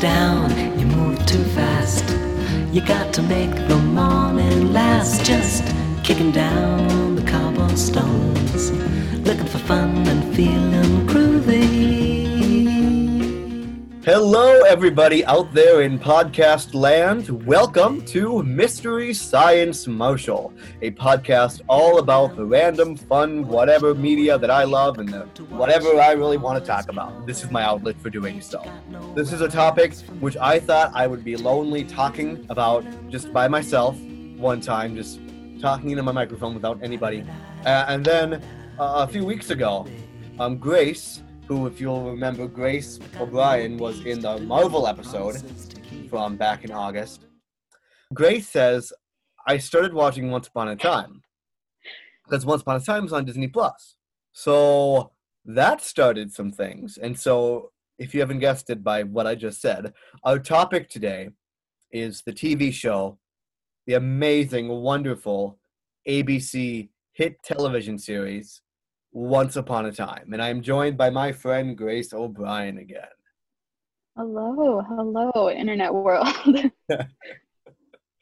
down, you move too fast. You got to make the morning last. Just kicking down the cobblestones, looking for fun and feeling Hello, everybody out there in podcast land. Welcome to Mystery Science Marshall, a podcast all about the random, fun, whatever media that I love and the whatever I really want to talk about. This is my outlet for doing so. This is a topic which I thought I would be lonely talking about just by myself one time, just talking into my microphone without anybody. Uh, and then uh, a few weeks ago, um, Grace who, if you'll remember, Grace O'Brien was in the Marvel episode from back in August. Grace says, I started watching Once Upon a Time because Once Upon a Time is on Disney Plus. So that started some things. And so, if you haven't guessed it by what I just said, our topic today is the TV show, the amazing, wonderful ABC hit television series once Upon a Time. And I'm joined by my friend Grace O'Brien again. Hello, hello, internet world.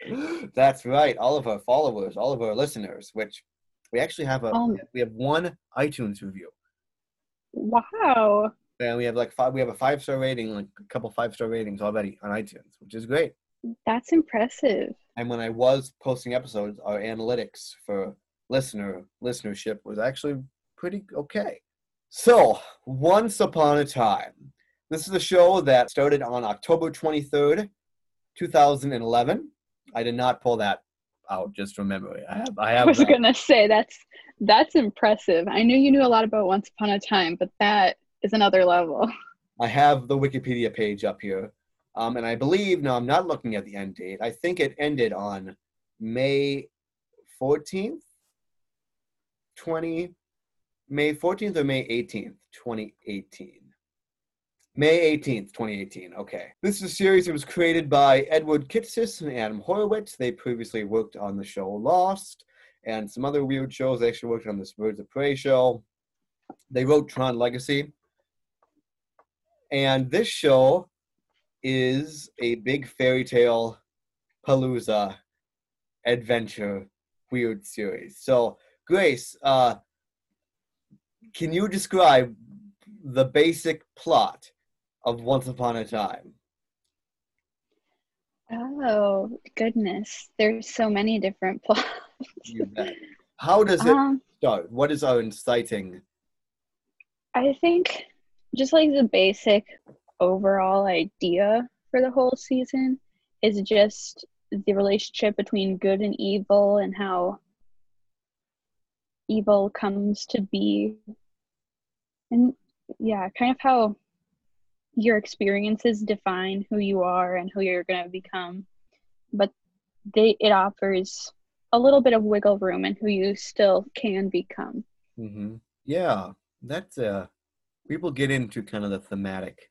That's right. All of our followers, all of our listeners, which we actually have a Um, we have one iTunes review. wow. And we have like five we have a five star rating, like a couple five star ratings already on iTunes, which is great. That's impressive. And when I was posting episodes, our analytics for listener listenership was actually pretty okay. So, Once Upon a Time. This is a show that started on October 23rd, 2011. I did not pull that out just from memory. I have I I was that. gonna say that's that's impressive. I knew you knew a lot about Once Upon a Time, but that is another level. I have the Wikipedia page up here. Um, and I believe, no, I'm not looking at the end date. I think it ended on May 14th, 20, May 14th or May 18th, 2018. May 18th, 2018. Okay. This is a series that was created by Edward Kitsis and Adam Horowitz. They previously worked on the show Lost and some other weird shows. They actually worked on this Birds of Prey show. They wrote Tron Legacy. And this show is a big fairy tale palooza adventure weird series. So, Grace, uh, can you describe the basic plot of Once Upon a Time? Oh goodness, there's so many different plots. How does it Um, start? What is our inciting? I think just like the basic overall idea for the whole season is just the relationship between good and evil and how evil comes to be. And yeah, kind of how your experiences define who you are and who you're going to become. But they it offers a little bit of wiggle room in who you still can become. hmm Yeah, that's uh, we will get into kind of the thematic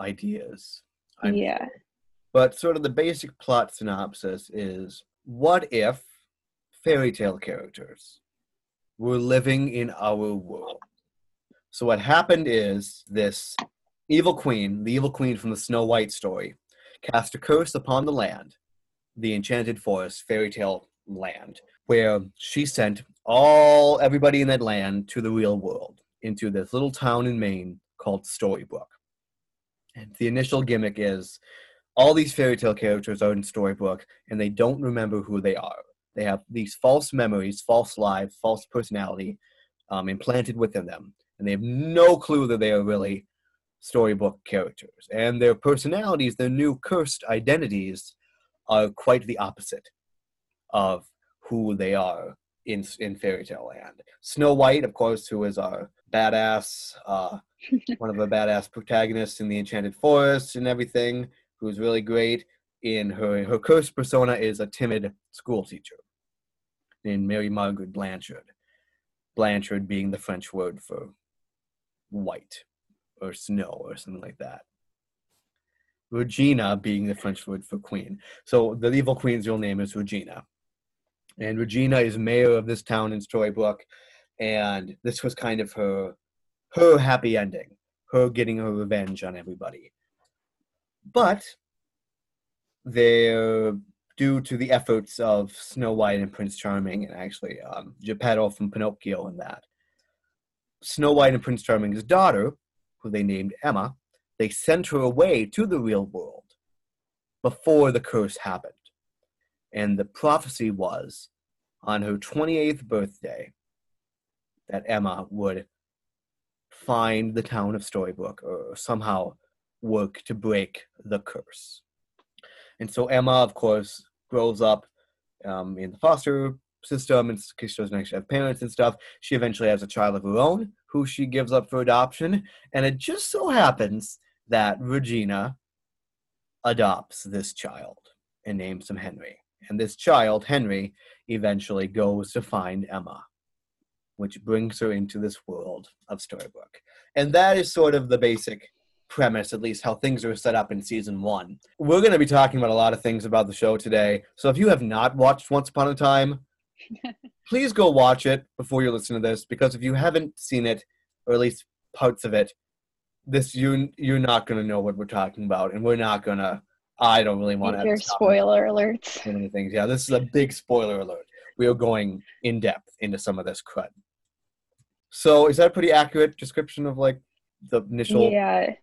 ideas. I'm yeah. But sort of the basic plot synopsis is what if fairy tale characters were living in our world? So, what happened is this evil queen, the evil queen from the Snow White story, cast a curse upon the land, the enchanted forest, fairy tale land, where she sent all everybody in that land to the real world, into this little town in Maine called Storybrooke. And the initial gimmick is all these fairy tale characters are in Storybrooke and they don't remember who they are. They have these false memories, false lives, false personality um, implanted within them. And they have no clue that they are really storybook characters. And their personalities, their new cursed identities, are quite the opposite of who they are in, in fairy tale land. Snow White, of course, who is our badass, uh, one of the badass protagonists in the Enchanted Forest and everything, who's really great. In her her cursed persona is a timid school teacher named Mary Margaret Blanchard. Blanchard being the French word for white or snow or something like that. Regina being the French word for queen. So the evil queen's real name is Regina. And Regina is mayor of this town in Storybrooke. And this was kind of her her happy ending, her getting her revenge on everybody. but they're due to the efforts of Snow White and Prince Charming, and actually um, Geppetto from Pinocchio and that. Snow White and Prince Charming's daughter, who they named Emma, they sent her away to the real world before the curse happened. And the prophecy was on her 28th birthday that Emma would find the town of Storybrooke or somehow work to break the curse. And so Emma, of course, grows up um, in the foster system and she doesn't actually have parents and stuff. She eventually has a child of her own who she gives up for adoption. And it just so happens that Regina adopts this child and names him Henry. And this child, Henry, eventually goes to find Emma, which brings her into this world of Storybrooke. And that is sort of the basic premise, at least how things are set up in season one. We're going to be talking about a lot of things about the show today. So if you have not watched Once Upon a Time, please go watch it before you listen to this, because if you haven't seen it, or at least parts of it, this you you're not going to know what we're talking about, and we're not going to. I don't really want to. Your spoiler alerts. So many things. Yeah, this is a big spoiler alert. We are going in depth into some of this crud. So, is that a pretty accurate description of like the initial? Yeah,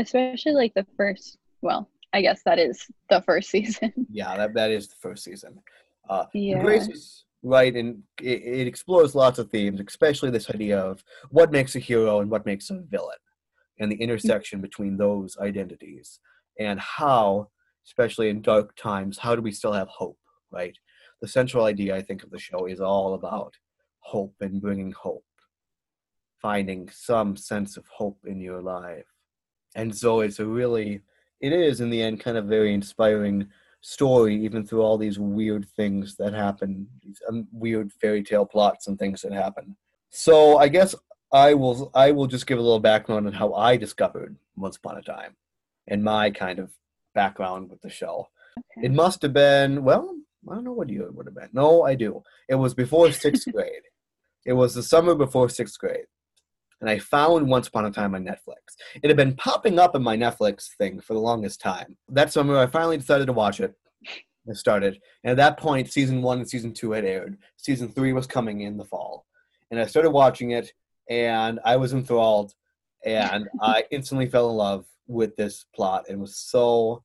especially like the first. Well, I guess that is the first season. Yeah, that that is the first season. Uh, yeah. Grace is right, and it, it explores lots of themes, especially this idea of what makes a hero and what makes a villain, and the intersection between those identities, and how, especially in dark times, how do we still have hope? Right. The central idea, I think, of the show is all about hope and bringing hope, finding some sense of hope in your life, and so it's a really, it is in the end kind of very inspiring story, even through all these weird things that happen, these um, weird fairy tale plots and things that happen. So I guess I will I will just give a little background on how I discovered Once Upon a Time, and my kind of background with the show. Okay. It must have been well, I don't know what year it would have been. No, I do. It was before sixth grade. It was the summer before sixth grade. And I found Once Upon a Time on Netflix. It had been popping up in my Netflix thing for the longest time. That summer, I finally decided to watch it. I started. And at that point, season one and season two had aired. Season three was coming in the fall. And I started watching it, and I was enthralled. And I instantly fell in love with this plot and was so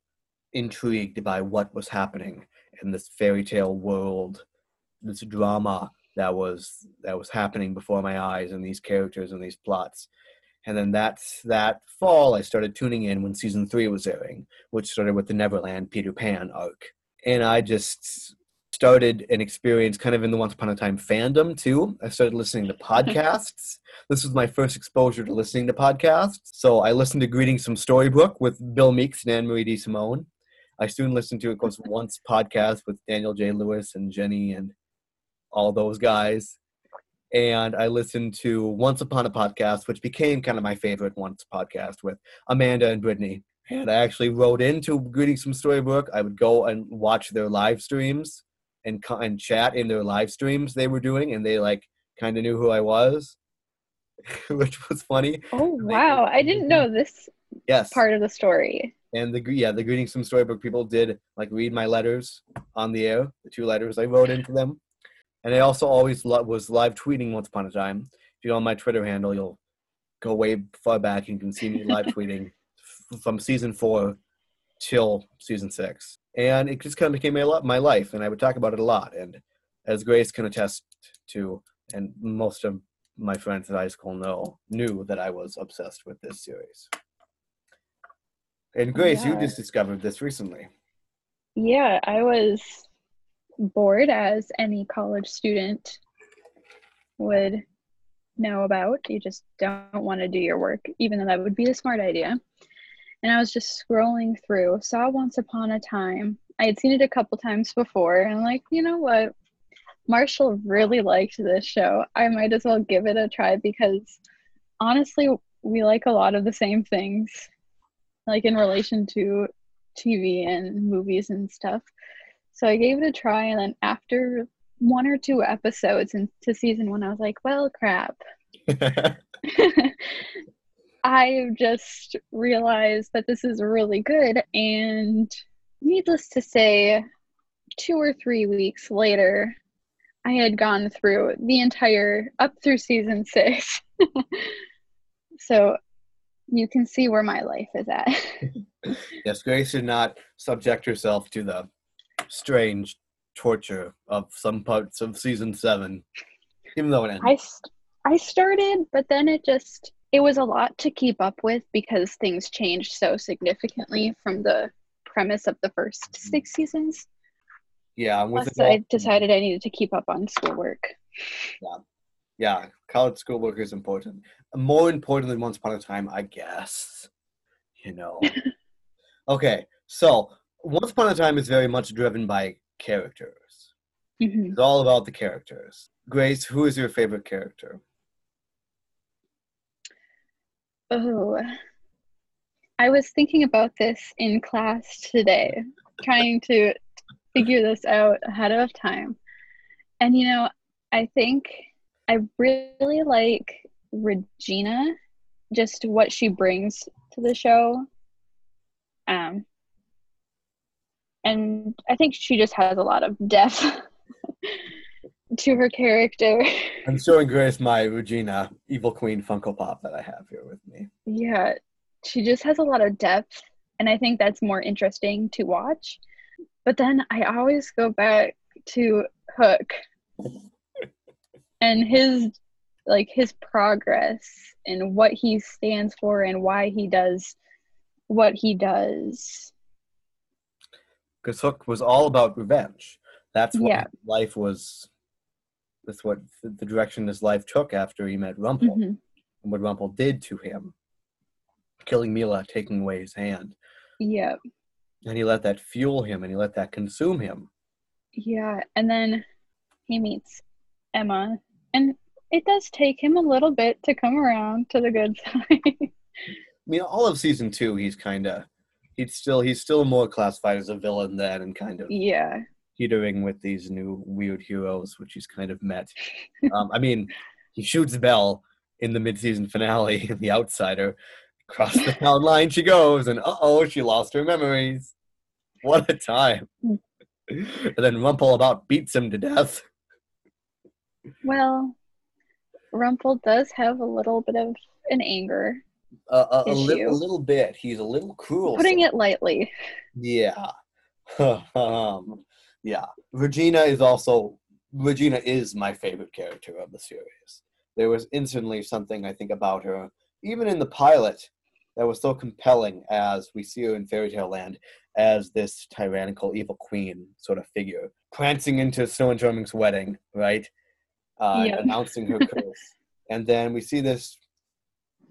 intrigued by what was happening in this fairy tale world, this drama that was that was happening before my eyes and these characters and these plots. And then that that fall, I started tuning in when season three was airing, which started with the Neverland Peter Pan arc. And I just started an experience kind of in the Once Upon a Time fandom too. I started listening to podcasts. this was my first exposure to listening to podcasts. So I listened to Greetings from Storybrooke with Bill Meeks and Anne Marie DeSimone. I soon listened to, of course, Once podcast with Daniel J. Lewis and Jenny and all those guys. And I listened to Once Upon a Podcast, which became kind of my favorite Once podcast with Amanda and Brittany. And I actually wrote into Greetings from Storybrooke. I would go and watch their live streams and and chat in their live streams they were doing, and they like kind of knew who I was, which was funny. Oh wow! I didn't mm-hmm. know this Yes, part of the story. and the yeah the Greetings from Storybrooke people did like read my letters on the air, the two letters I wrote into them, and I also always lo- was live tweeting once upon a time. If you go on my Twitter handle, you'll go way far back and you can see me live tweeting f- from season four till season six, and it just kind of became my li- my life, and I would talk about it a lot. And as Grace can attest to, and most of my friends at high school know knew that I was obsessed with this series. And Grace, you Yeah. just discovered this recently. Yeah, I was bored as any college student would know about. You just don't want to do your work, even though that would be a smart idea. And I was just scrolling through, saw Once Upon a Time. I had seen it a couple times before, and like, you know what? Marshall really liked this show. I might as well give it a try because honestly, we like a lot of the same things, like in relation to TV and movies and stuff. So I gave it a try, and then after one or two episodes into season one, I was like, well, crap. I just realized that this is really good. And needless to say, two or three weeks later, I had gone through the entire up through season six. so you can see where my life is at. yes, Grace did not subject herself to the strange torture of some parts of season seven, even though it ended. I, st- I started, but then it just it was a lot to keep up with because things changed so significantly from the premise of the first mm-hmm. six seasons. Yeah, with Plus, I decided I needed to keep up on schoolwork. Yeah, yeah, college schoolwork is important. More important than Once Upon a Time, I guess. You know. okay, so Once Upon a Time is very much driven by characters. Mhm. It's all about the characters. Grace, who is your favorite character? Oh, I was thinking about this in class today, trying to figure this out ahead of time. And you know, I think I really like Regina, just what she brings to the show. Um, and I think she just has a lot of depth to her character. I'm showing Grace my Regina Evil Queen Funko Pop that I have here with me. Yeah, she just has a lot of depth, and I think that's more interesting to watch. But then I always go back to Hook and his like his progress and what he stands for and why he does what he does. Because Hook was all about revenge. That's what Yeah. life was. That's what the direction his life took after he met Rumple Mhm. and what Rumple did to him, killing Milah, taking away his hand, Yeah, and he let that fuel him and he let that consume him. yeah, and then he meets Emma, and it does take him a little bit to come around to the good side. I mean, all of season two, he's kind of he's still he's still more classified as a villain then, and kind of yeah, teetering with these new weird heroes, which he's kind of met. Um, I mean, he shoots Belle in the mid-season finale in The Outsider. Across the town line she goes, and uh oh, she lost her memories. What a time! And then Rumple about beats him to death. well, Rumple does have a little bit of an anger, a, a, li- a little bit. He's a little cruel. putting it lightly. Yeah. um, yeah. Regina is also Regina is my favorite character of the series. There was instantly something I think about her, even in the pilot, that was so compelling as we see her in Fairy Tale Land as this tyrannical evil queen sort of figure, prancing into Snow and Charming's wedding, right? Uh, Yeah. announcing her curse. and then we see this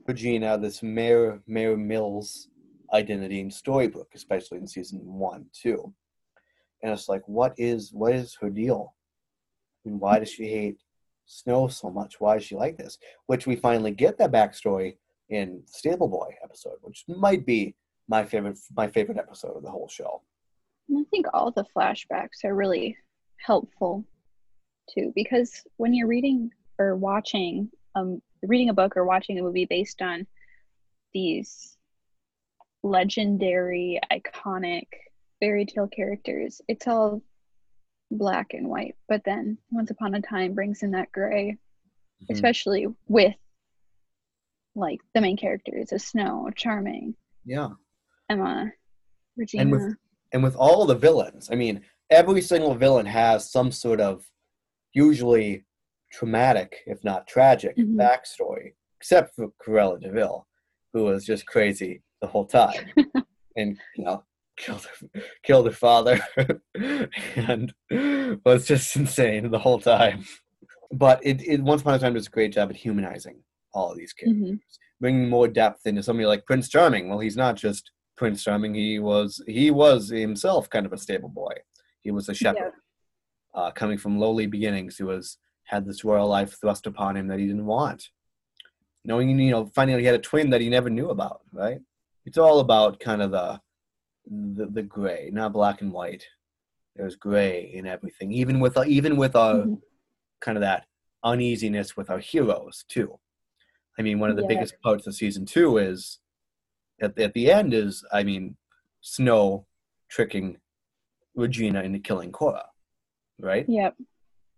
Regina, this Mayor Mayor Mills identity and Storybrooke, especially in season one, too. And it's like, what is what is her deal? Mean, why does she hate Snow so much? Why is she like this? Which we finally get that backstory in Stable Boy episode, which might be my favorite my favorite episode of the whole show. And I think all the flashbacks are really helpful too, because when you're reading or watching, um, reading a book or watching a movie based on these legendary, iconic fairy tale characters, it's all black and white. But then Once Upon a Time brings in that gray, Mhm. especially with like the main characters of Snow, Charming, Yeah. Emma, Regina. And with and with all the villains, I mean, every single villain has some sort of usually traumatic, if not tragic, Mhm. backstory, except for Cruella De Vil, who was just crazy the whole time, and you know, killed her, killed her father, and was just insane the whole time. But it, it Once Upon a Time does a great job at humanizing all of these characters Mhm. bringing more depth into somebody like Prince Charming. Well, he's not just Prince Charming. He was he was himself kind of a stable boy. He was a shepherd, uh, coming from lowly beginnings. He was had this royal life thrust upon him that he didn't want. Knowing you know, finding out he had a twin that he never knew about. Right? It's all about kind of the the, the gray, not black and white. There's gray in everything, even with even with our Mhm. kind of that uneasiness with our heroes too. I mean, one of the Yeah. biggest parts of season two is at, at the end is, I mean, Snow tricking Regina into killing Cora, right? Yep.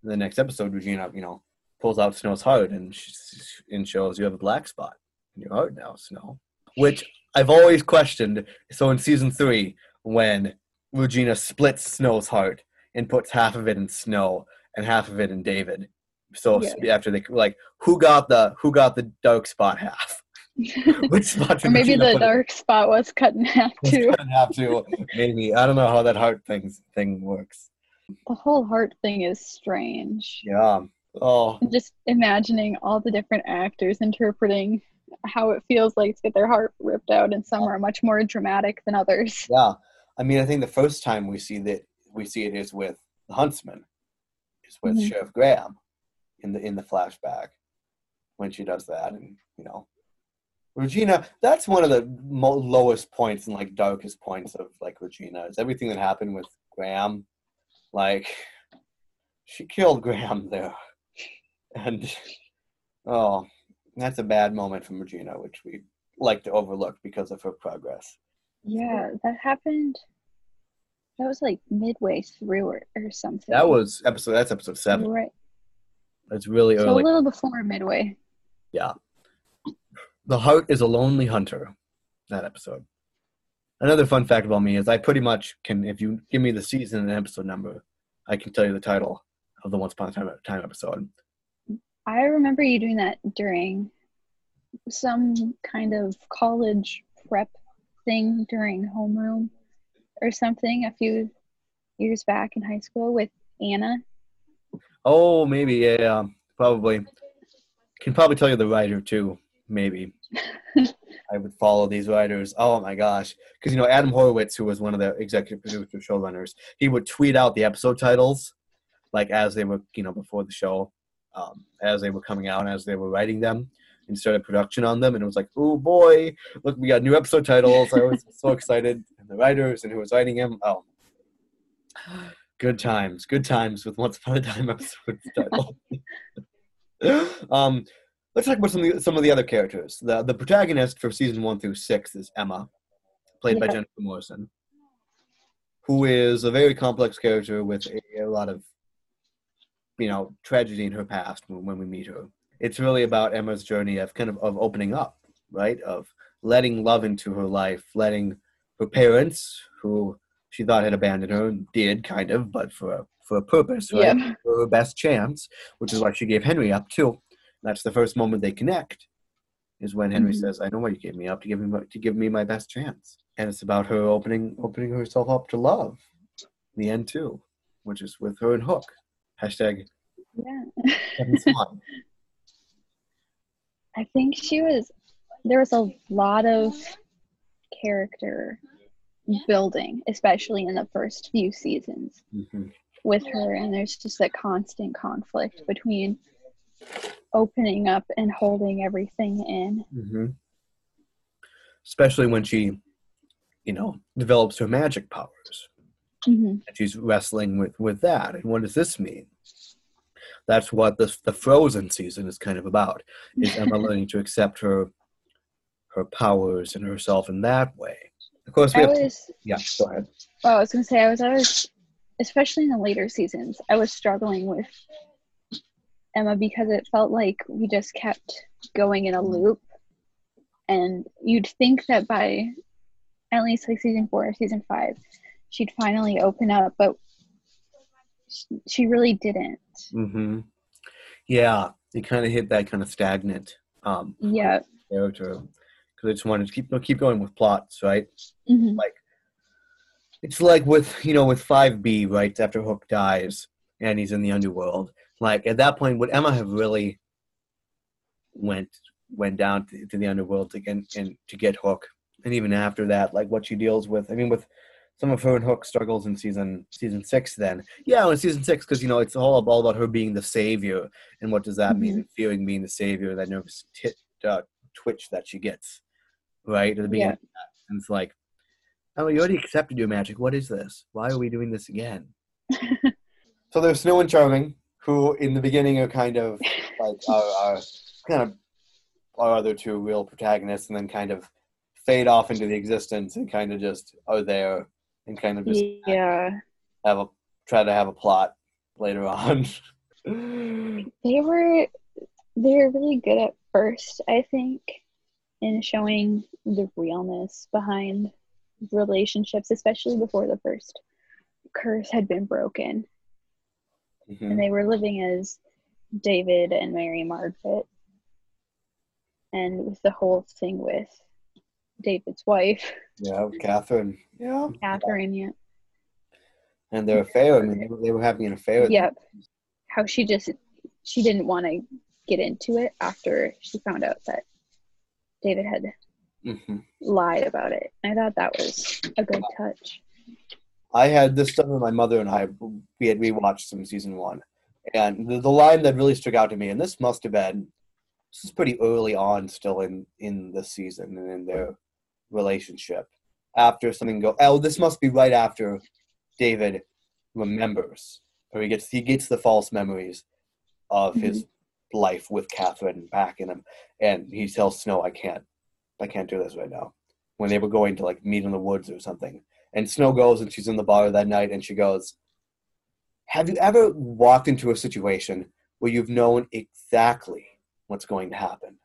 In the next episode, Regina, you know, pulls out Snow's heart and she, and shows you have a black spot in your heart now, Snow. Which I've always questioned. So in season three, when Regina splits Snow's heart and puts half of it in Snow and half of it in David. So Yeah. after they like, who got the who got the dark spot half? Which spot? or maybe the dark spot was cut in half too. have to maybe I don't know how that heart thing thing works. The whole heart thing is strange. Yeah. Oh, And just imagining all the different actors interpreting how it feels like to get their heart ripped out, and some are much more dramatic than others. yeah. I mean, I think the first time we see that we see it is with the huntsman, is with Mhm. Sheriff Graham, in the in the flashback, when she does that, and you know, Regina. That's one of the mo- lowest points and like darkest points of like Regina is everything that happened with Graham, like she killed Graham there, and oh, that's a bad moment from Regina, which we like to overlook because of her progress. Yeah, that happened. That was like midway through or, or something. That was episode. That's episode seven. right. It's really early. A little before midway. Yeah. The heart is a lonely hunter. That episode. Another fun fact about me is I pretty much can, if you give me the season and episode number, I can tell you the title of the Once Upon a Time, time episode. I remember you doing that during some kind of college prep thing during homeroom or something a few years back in high school with Anna. Oh, maybe yeah, yeah, probably. Can probably tell you the writer too. Maybe I would follow these writers. Oh my gosh, because you know Adam Horowitz, who was one of the executive producer showrunners, he would tweet out the episode titles, like as they were, you know, before the show, um, as they were coming out, as they were writing them, and started production on them, and it was like, oh boy, look, we got new episode titles. I was so excited, and the writers and who was writing them. Oh, good times, good times with Once Upon a Time episode title. um, let's talk about some of the, some of the other characters. The the protagonist for season one through six is Emma, played by Jennifer Morrison, who is a very complex character with a, a lot of, you know, tragedy in her past when, when we meet her. It's really about Emma's journey of kind of of opening up, right? Of letting love into her life, letting her parents, who she thought had abandoned her, did kind of, but for a, for a purpose, right? Yeah. For her best chance, which is why she gave Henry up too. That's the first moment they connect, is when Henry Mhm. says, "I know why you gave me up to give me my- to give me my best chance," and it's about her opening opening herself up to love. In the end too, which is with her and Hook. Hashtag Yeah. I think she was there was a lot of character building, especially in the first few seasons Mhm. with her and there's just a constant conflict between opening up and holding everything in. hmm Especially when she, you know, develops her magic powers. hmm and she's wrestling with with that. And what does this mean? That's what the the frozen season is kind of about is emma learning to accept her her powers and herself in that way. Of course we I have was yeah go ahead. Well, I was gonna say I was always especially in the later seasons, I was struggling with Emma because it felt like we just kept going in a loop. And you'd think that by at least like season four or season five, she'd finally open up, but sh- she really didn't. hmm yeah they kind of hit that kind of stagnant um Yeah. character because they just wanted to keep keep going with plots right hmm like it's like with you know with 5b right after hook dies and he's in the underworld like at that point would emma have really went went down to, to the underworld to get and to get hook? And even after that like what she deals with i mean with some of her and hook struggles in season season six then. Yeah in season six because you know it's all, all about her being the savior. And what does that mean? Mhm. and fearing being the savior that nervous tit, uh, twitch that she gets right? At the beginning and it's like oh you already accepted your magic. What is this? Why are we doing this again? So there's snow and charming who in the beginning are kind of like are, are kind of our other two real protagonists, and then kind of fade off into the existence and kind of just are there and kind of just Yeah. have a try to have a plot later on. They were they were really good at first, I think, in showing the realness behind relationships, especially before the first curse had been broken. Mhm. and they were living as David and Mary Margaret. And with the whole thing with David's wife, Yeah, Catherine. Yeah, Catherine, yeah, and their affair. I mean, they were, they were having an affair. yep, how she just she didn't want to get into it after she found out that David had hmm lied about it. I thought that was a good touch. I had this summer. My mother and I we had rewatched some season one, and the, the line that really stuck out to me, and this must have been this is pretty early on, still in in the season and in their relationship. After something go, oh, this must be right after David remembers, or he gets he gets the false memories of mm-hmm. his life with Catherine back in him, and he tells Snow, "I can't, I can't do this right now." When they were going to like meet in the woods or something, and Snow goes and she's in the bar that night, and she goes, "Have you ever walked into a situation where you've known exactly what's going to happen,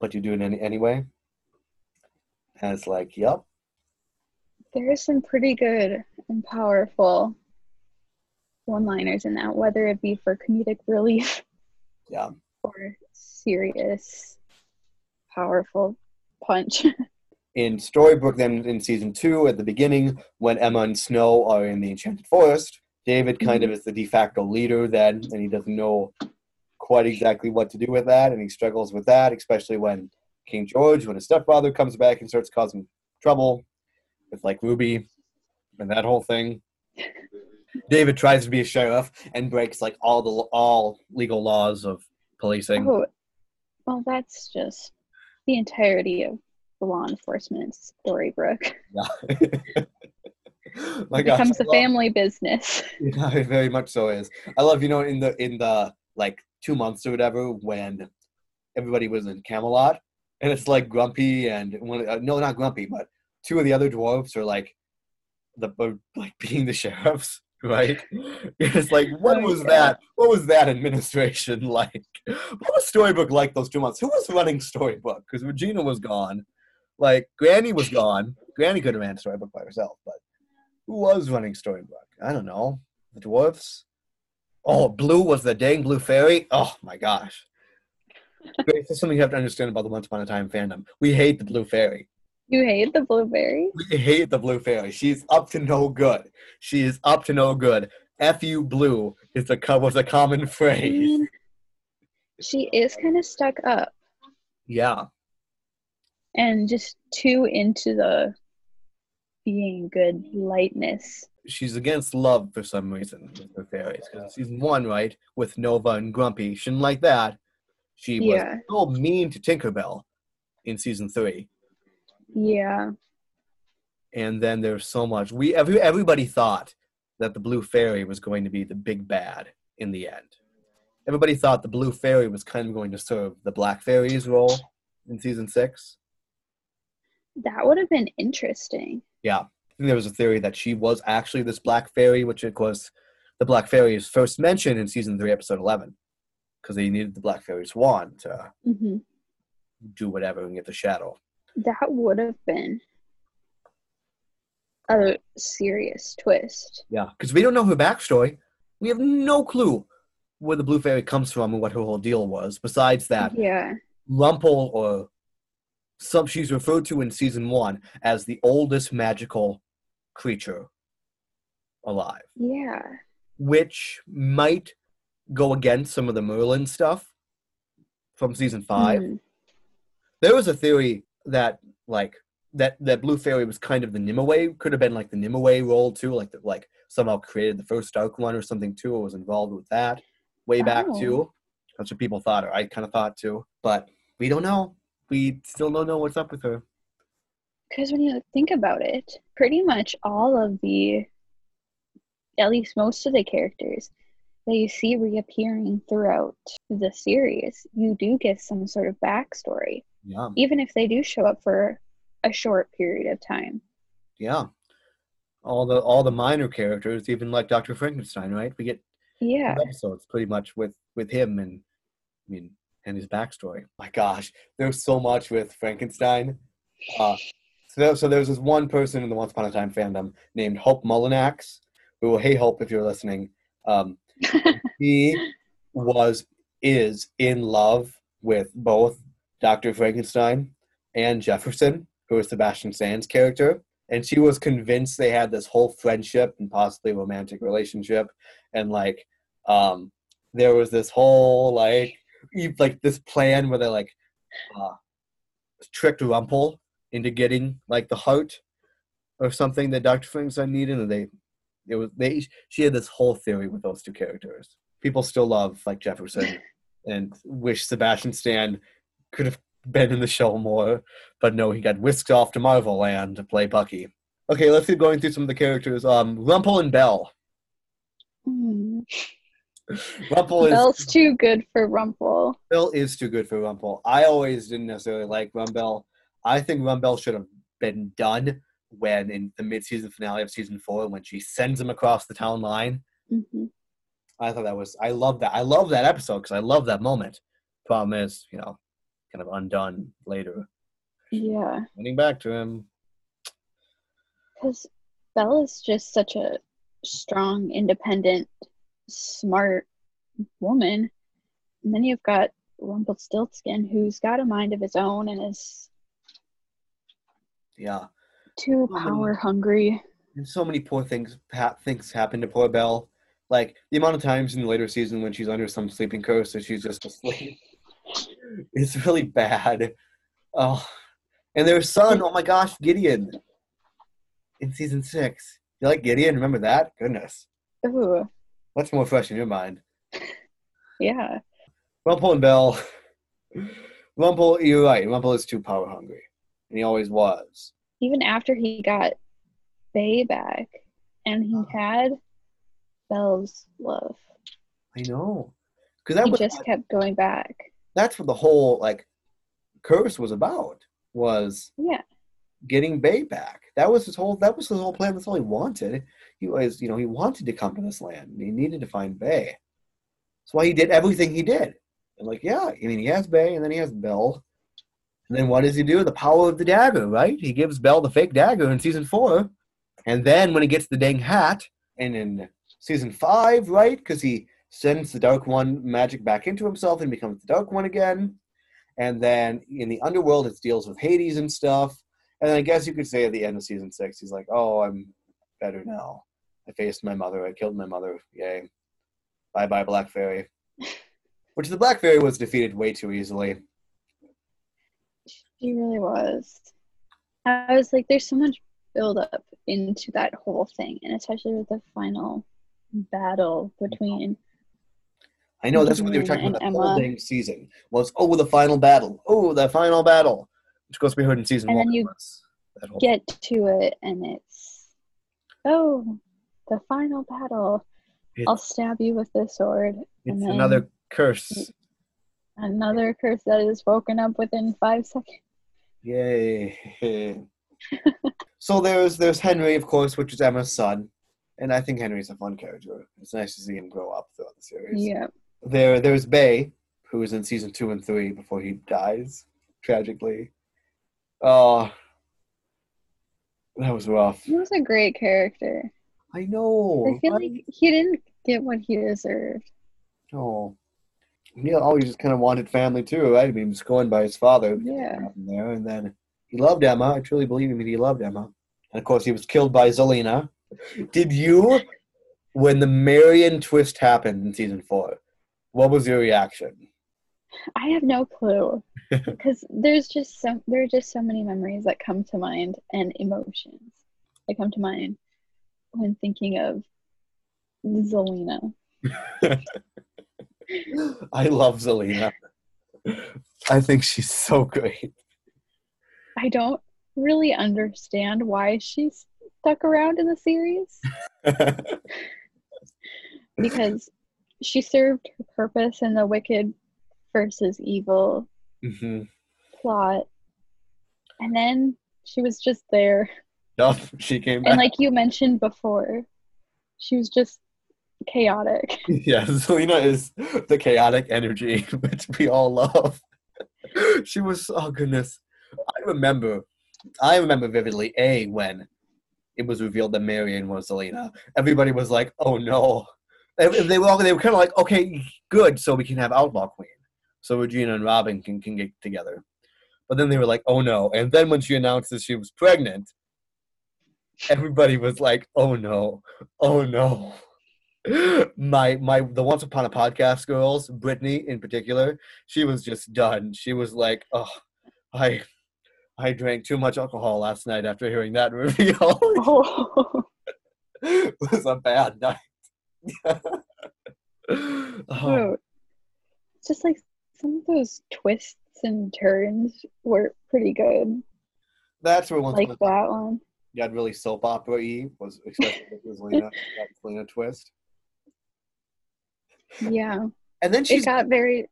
but you do it any- anyway?" And it's like, "Yep, There's some pretty good and powerful one-liners in that, whether it be for comedic relief yeah." or serious, powerful punch. in Storybrooke, then in season two, at the beginning, when Emma and Snow are in the Enchanted Forest, David kind of mm-hmm. is the de facto leader then, and he doesn't know quite exactly what to do with that, and he struggles with that, especially when King George, when his stepfather comes back and starts causing trouble with like Ruby and that whole thing. David tries to be a sheriff and breaks like all the all legal laws of policing. oh, well, that's just the entirety of the law enforcement Storybrooke. Yeah. Gosh, becomes a love- family business. Yeah, it very much so is. I love you know in the in the like two months or whatever when everybody was in Camelot and it's like Grumpy and one uh, no not Grumpy but two of the other dwarves are like the are, like being the sheriffs right it's like what Oh, was yeah. that what was that administration like what was Storybrooke like those two months who was running Storybrooke because Regina was gone like Granny was gone Granny could have ran Storybrooke by herself but who was running Storybrooke I don't know the dwarfs. Oh, Blue was the dang Blue Fairy. Oh my gosh. Grace, That's something you have to understand about the Once Upon a Time fandom. We hate the Blue Fairy. You hate the blueberry? We hate the Blue Fairy. She's up to no good. She is up to no good. F you, Blue is a was a common I phrase. mean, she is kind of stuck up Yeah, and just too into the being good lightness. she's against love for some reason with the fairies. Because season one, right, with Nova and Grumpy, she didn't like that. She was Yeah. so mean to Tinkerbell in season three. Yeah. and then there's so much we every, everybody thought that the blue fairy was going to be the big bad in the end everybody thought the blue fairy was kind of going to serve the black fairy's role in season six That would have been interesting. yeah i think there was a theory that she was actually this black fairy which of course the black fairy is first mentioned in season three episode 11 because they needed the black fairy's wand to hmm do whatever and get the shadow That would have been a serious twist. Yeah, because we don't know her backstory. We have no clue where the blue fairy comes from and what her whole deal was. Besides that, Yeah. Rumple or some she's referred to in season one as the oldest magical creature alive, Yeah. which might go against some of the Merlin stuff from season five. Mm. There was a theory that like that that blue fairy was kind of the Nimue, could have been like the Nimue role too, like the, like somehow created the first Dark One or something too, or was involved with that way back Oh. too. That's what people thought, or I kind of thought too, but we don't know. We still don't know what's up with her. Because when you think about it, pretty much all of the, at least most of the characters that you see reappearing throughout the series, you do get some sort of backstory, Yeah. even if they do show up for a short period of time. Yeah. All the all the minor characters, even like Dr. Frankenstein, right? We get Yeah. episodes pretty much with with him and I mean and his backstory. My gosh, there's so much with Frankenstein. Uh, so, there, so there's this one person in the Once Upon a Time fandom named Hope Mullinax, who, will hey Hope, if you're listening, um, he was is in love with both Dr. Frankenstein and Jefferson, who is Sebastian Stan's character. And she was convinced they had this whole friendship and possibly romantic relationship. And like um there was this whole like e- like this plan where they like uh tricked Rumple into getting like the heart or something that Dr. Frankenstein needed and they it was they she had this whole theory with those two characters. People still love like Jefferson and wish Sebastian Stan could have been in the show more, but no, he got whisked off to Marvel Land to play Bucky. Okay, let's keep going through some of the characters. Um, Rumple and Belle. Hmm. Rumple is Belle's too good for Rumple. Belle is too good for Rumple. I always didn't necessarily like Rumbell. I think Rumbell should have been done when in the mid-season finale of season four when she sends him across the town line. hmm I thought that was I love that. I love that episode because I love that moment. Problem is, you know, kind of undone later. Yeah. Getting back to him. Because Belle is just such a strong, independent, smart woman. And then you've got Rumpelstiltskin, who's got a mind of his own and is Yeah. too power hungry. And so many poor things ha- things happen to poor Belle. Like the amount of times in the later season when she's under some sleeping curse or she's just asleep. it's really bad. Oh, and their son, oh my gosh, Gideon, in season six. You like Gideon? Remember that? Goodness, Ooh, what's more fresh in your mind? yeah. Rumple and Belle. Rumple, you're right. Rumple is too power hungry, and he always was. Even after he got Bae back and he uh-huh. had Belle's love, I know, because that he was just kept going back. that's what the whole like curse was about. Was Yeah. getting Bae back. That was his whole. That was his whole plan. That's all he wanted. He was, you know, he wanted to come to this land. And he needed to find Bae. That's why he did everything he did. And like, yeah, I mean, he has Bae, and then he has Belle. And then what does he do? The power of the dagger, right? He gives Belle the fake dagger in season four. And then when he gets the dang hat, and in season five, right? Because he sends the Dark One magic back into himself and becomes the Dark One again. And then in the underworld, it deals with Hades and stuff. And then I guess you could say at the end of season six, he's like, "Oh, I'm better now. I faced my mother. I killed my mother. Yay! Bye, bye, Black Fairy." Which the Black Fairy was defeated way too easily. She really was. I was like, there's so much build up into that whole thing, and especially with the final battle between I know that's what they were talking about the and whole Emma. dang season was. Oh, the final battle. Oh, the final battle, which goes to be heard in season And one. then you was that whole- get to it, and it's oh, the final battle. I'll stab you with this sword. it's and another curse. Another curse that is woken up within five seconds. Yay. so there's there's Henry, of course, which is Emma's son. And I think Henry's a fun character. It's nice to see him grow up throughout the series. Yeah. There there's Bae, who is in season two and three before he dies, tragically. Oh that was rough. He was a great character. I know. I feel right? like he didn't get what he deserved. Oh. He always just kind of wanted family too, right? I mean, he was going by his father. Yeah. There, and then he loved Emma. I truly believe him. He loved Emma. And of course, he was killed by Zelena. Did you, when the Marion twist happened in season four, what was your reaction? I have no clue because there's just so there are just so many memories that come to mind and emotions that come to mind when thinking of Zelena. I love Zelena. I think she's so great. I don't really understand why she's stuck around in the series because she served her purpose in the wicked versus evil hmm plot. And then she was just there. Yup, she came back. And like you mentioned before, she was just chaotic. yeah, Zelena is the chaotic energy which we all love. she was oh goodness. I remember I remember vividly A when it was revealed that Marian was Zelena. Everybody was like, oh no. They, they were all, they were kind of like, okay, good, so we can have Outlaw Queen. So Regina and Robin can, can get together. But then they were like, oh no. And then when she announced that she was pregnant, everybody was like, oh no, oh no. My my the Once Upon a Podcast girls, Brittany in particular, she was just done. She was like, oh, I I drank too much alcohol last night after hearing that reveal. Oh, it was a bad night. oh, oh. It's just like some of those twists and turns were pretty good. that's where once Like that one. You had really soap opera y was especially with Lena, Zelena twist. Yeah. And then she got very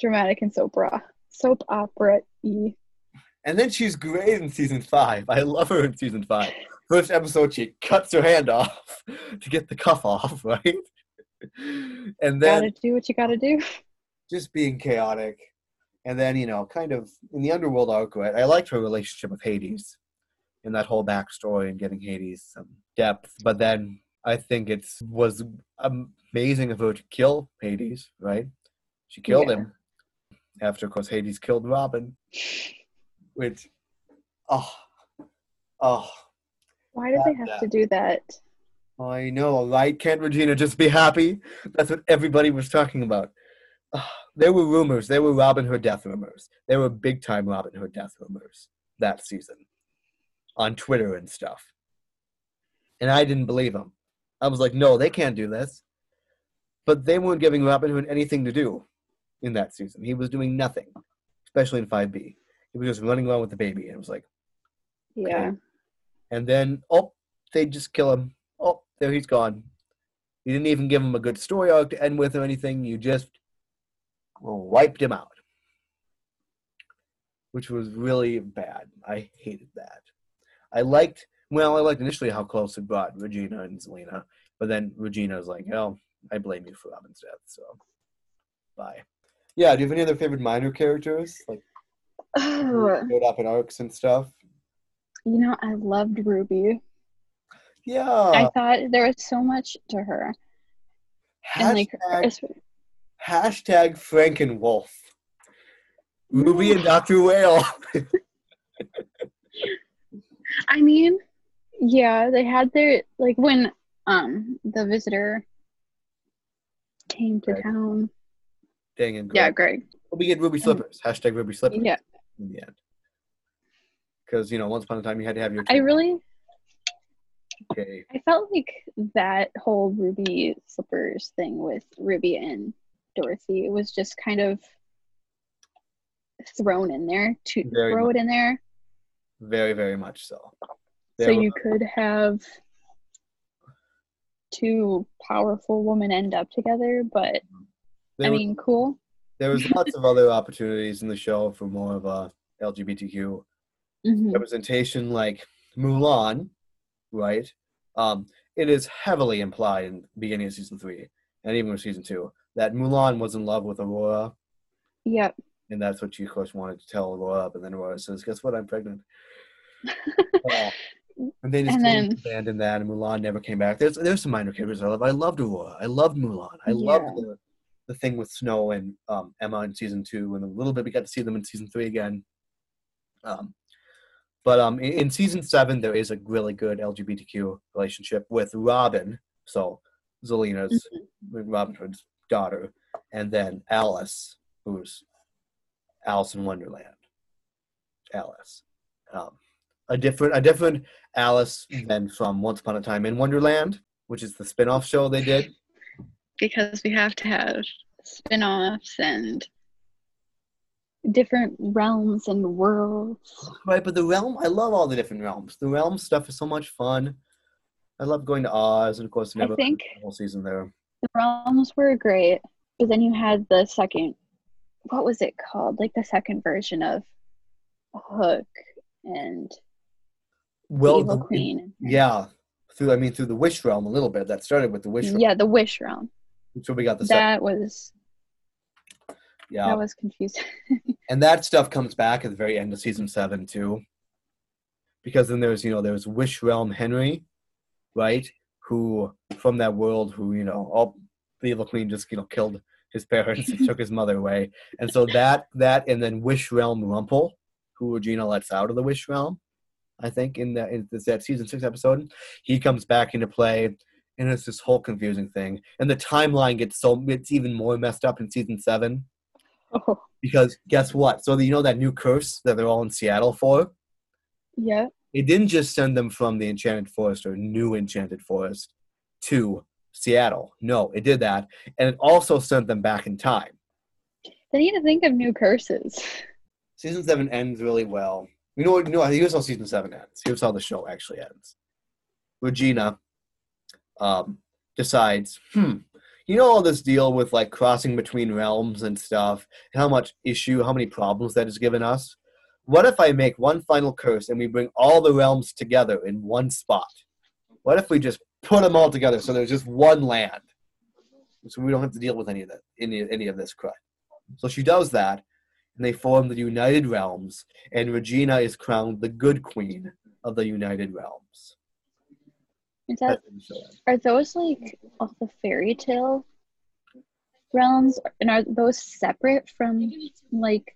dramatic and soap opera. Soap opera y. and then she's great in season five. I love her in season five. First episode, she cuts her hand off to get the cuff off, right? And then Gotta do what you gotta do. just being chaotic. And then, you know, kind of in the underworld arc, right? I liked her relationship with Hades and that whole backstory and getting Hades some depth. But then I think it was amazing of her to kill Hades, right? She killed Yeah. him after, of course, Hades killed Robin, which, oh, oh, Why did they Got have to do that? I know, right? Can't Regina just be happy? That's what everybody was talking about. Ah, there were rumors. There were Robin Hood death rumors. There were big time Robin Hood death rumors that season on Twitter and stuff. And I didn't believe them. I was like, no, they can't do this. But they weren't giving Robin Hood anything to do in that season. He was doing nothing, especially in 5B. He was just running around with the baby. And it was like, Yeah. and then oh they just kill him oh there he's gone you didn't even give him a good story arc to end with or anything you just wiped him out which was really bad i hated that i liked well i liked initially how close it brought regina and zelena but then regina was like oh i blame you for robin's death so bye yeah do you have any other favorite minor characters like Oh, showed up in arcs and stuff you know, I loved Ruby. yeah I thought there was so much to her. And like Hashtag- Hashtag Frankenwolf. Ruby and Dr. Whale. I mean, yeah, they had their like when um the visitor came to Right. town. Dang and Yeah, Greg. Greg. We get Ruby Slippers. Hashtag Ruby Slippers Yeah. in the end. Because, you know, once upon a time you had to have your I really okay. I felt like that whole Ruby slippers thing with Ruby and Dorothy was just kind of thrown in there to Very throw it in there Very, very much so. so were- you could have two powerful women end up together but there I was- mean cool there was lots of other opportunities in the show for more of a LGBTQ Mhm. representation like Mulan, right? Um, it is heavily implied in the beginning of season three and even with season two that Mulan was in love with Aurora, yep and that's what she, of course, wanted to tell Aurora. But then Aurora says, "Guess what? I'm pregnant." Uh, and they just And then- abandoned that, and Mulan never came back. There's there's some minor characters I love. I loved Aurora. I loved Mulan. I loved the the thing with Snow and um, Emma in season two, and a little bit we got to see them in season three again. Um, but um, in, in season seven, there is a really good LGBTQ relationship with Robin. So Zelena's Robin Hood's daughter, and then Alice, who's Alice in Wonderland. Alice, um, a different a different Alice mm. than from Once Upon a Time in Wonderland, which is the spin-off show they did. because we have to have spin-offs and different realms and worlds Right, but the realm, I love all the different realms. The realm stuff is so much fun. I love going to Oz, and of course, I never think the whole season there. the realms were great, but then you had the second. What was it called? Like the second version of Hook and Well, Evil the- Queen. yeah, through I mean through the Wish Realm a little bit. That started with the Wish Realm. Yeah, the Wish Realm. So we got the second. That was Yeah, that was confusing. and that stuff comes back at the very end of season seven too because then there's you know there's wish realm henry right who from that world who you know all the evil queen just you know killed his parents and took his mother away and so that that and then wish realm rumple who regina lets out of the wish realm i think in the, in this, that season six episode he comes back into play and it's this whole confusing thing and the timeline gets so it's even more messed up in season seven oh, because guess what? So you know that new curse that they're all in Seattle for? yeah. It didn't just send them from the Enchanted Forest or New Enchanted Forest to Seattle. No, it did that, and it also sent them back in time. They need to think of new curses. Season seven ends really well. You know what? No, here's how season seven ends. Here's how the show actually ends. Regina um, decides, hmm, you know all this deal with like crossing between realms and stuff, and how much issue, how many problems that has given us. What if I make one final curse and we bring all the realms together in one spot? What if we just put them all together so there's just one land, so we don't have to deal with any of that, any any of this crap? So she does that, and they form the United Realms, and Regina is crowned the Good Queen of the United Realms. Is that That's what the show ends. are those like all the fairy tale realms and are those separate from like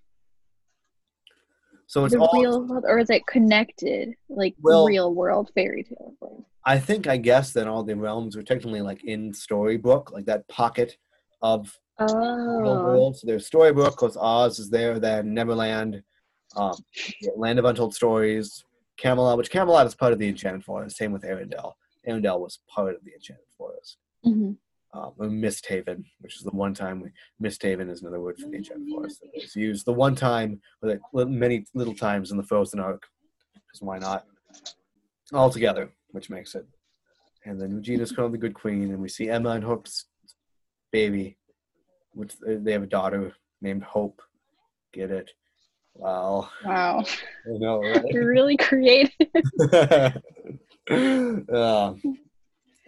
So it's the all. real world or is it connected like Well- real world fairy tale world? I think I guess that all the realms are technically like in Storybrooke, like that pocket of Oh, world. So there's Storybrooke, because Oz is there, then Neverland, um, Land of Untold Stories, Camelot, which Camelot is part of the Enchanted Forest. Same with Arendelle. Arendelle was part of the Enchanted Forest. Mm-hmm. um, Mist Haven, which is the one time we, Mist Haven is another word for the Enchanted Forest. It's used the one time, like many little times in the Frozen Arc, because why not? All together, which makes it. And then Regina's crowned the Good Queen, and we see Emma and Hope's baby, which they have a daughter named Hope. Get it? Wow. wow, I know, right? you're really creative. um,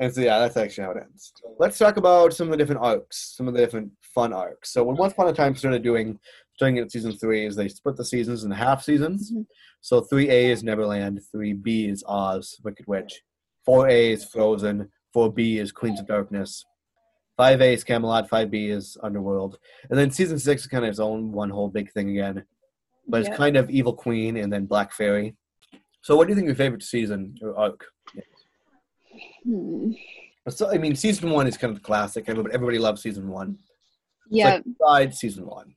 and so yeah, that's actually how it ends. Let's talk about some of the different arcs, some of the different fun arcs. So when Once Upon a Time started doing, starting at season three, is they split the seasons in half seasons. Mhm. So three A is Neverland, three B is Oz, Wicked Witch, four A is Frozen, four B is Queens of Darkness, five A is Camelot, five B is Underworld, and then season six is kind of its own one whole big thing again. But Yeah. it's kind of Evil Queen and then Black Fairy. So what do you think your favorite season or arc? Hmm. So, I mean, season one is kind of the classic. Everybody, everybody loves season one. Yeah, Side season one.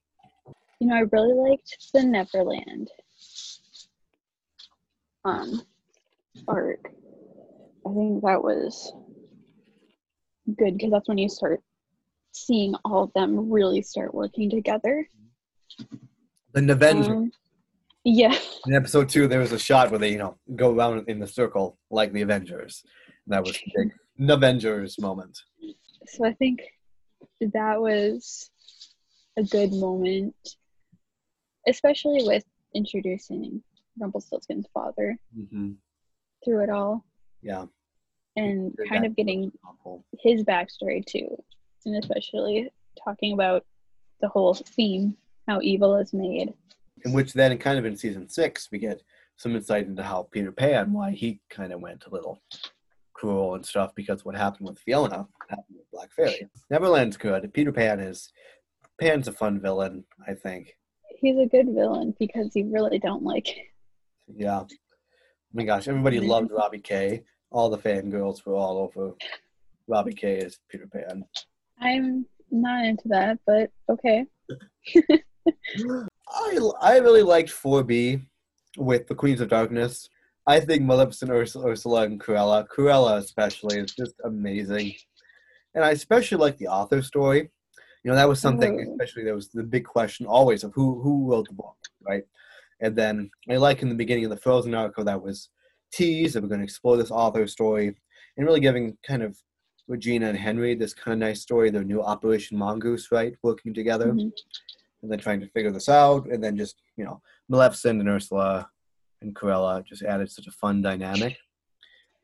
you know, I really liked the Neverland um arc. I think that was good because that's when you start seeing all of them really start working together. The Avenger. Um, yeah, in episode two, there was a shot where they, you know, go around in the circle like the Avengers. And that was the big Avengers moment. so I think that was a good moment, especially with introducing Rumpelstiltskin's father hmm through it all Yeah. And kind of getting his backstory too, and especially talking about the whole theme how evil is made. In which then, kind of in season six, we get some insight into how Peter Pan, why he kind of went a little cruel and stuff because what happened with Fiona happened with Black Fairy. Neverland's good. Peter Pan is Pan's a fun villain, I think. He's a good villain because you really don't like. Yeah. Oh my gosh, everybody loved Robbie Kay. All the fangirls were all over Robbie Kay as Peter Pan. I'm not into that, but okay. I, I really liked 4B with the Queens of Darkness. I think Maleficent, Ursula, Ursula and Cruella, Cruella especially, is just amazing. And I especially like the author story. You know, that was something, Oh. especially there was the big question always of who who wrote the book, right? And then I like in the beginning of the Frozen article that was teased that we're going to explore this author story and really giving kind of Regina and Henry, this kind of nice story, their new Operation Mongoose, right? Working together Mhm. and then trying to figure this out. And then just, you know, Maleficent and Ursula and Cruella just added such a fun dynamic.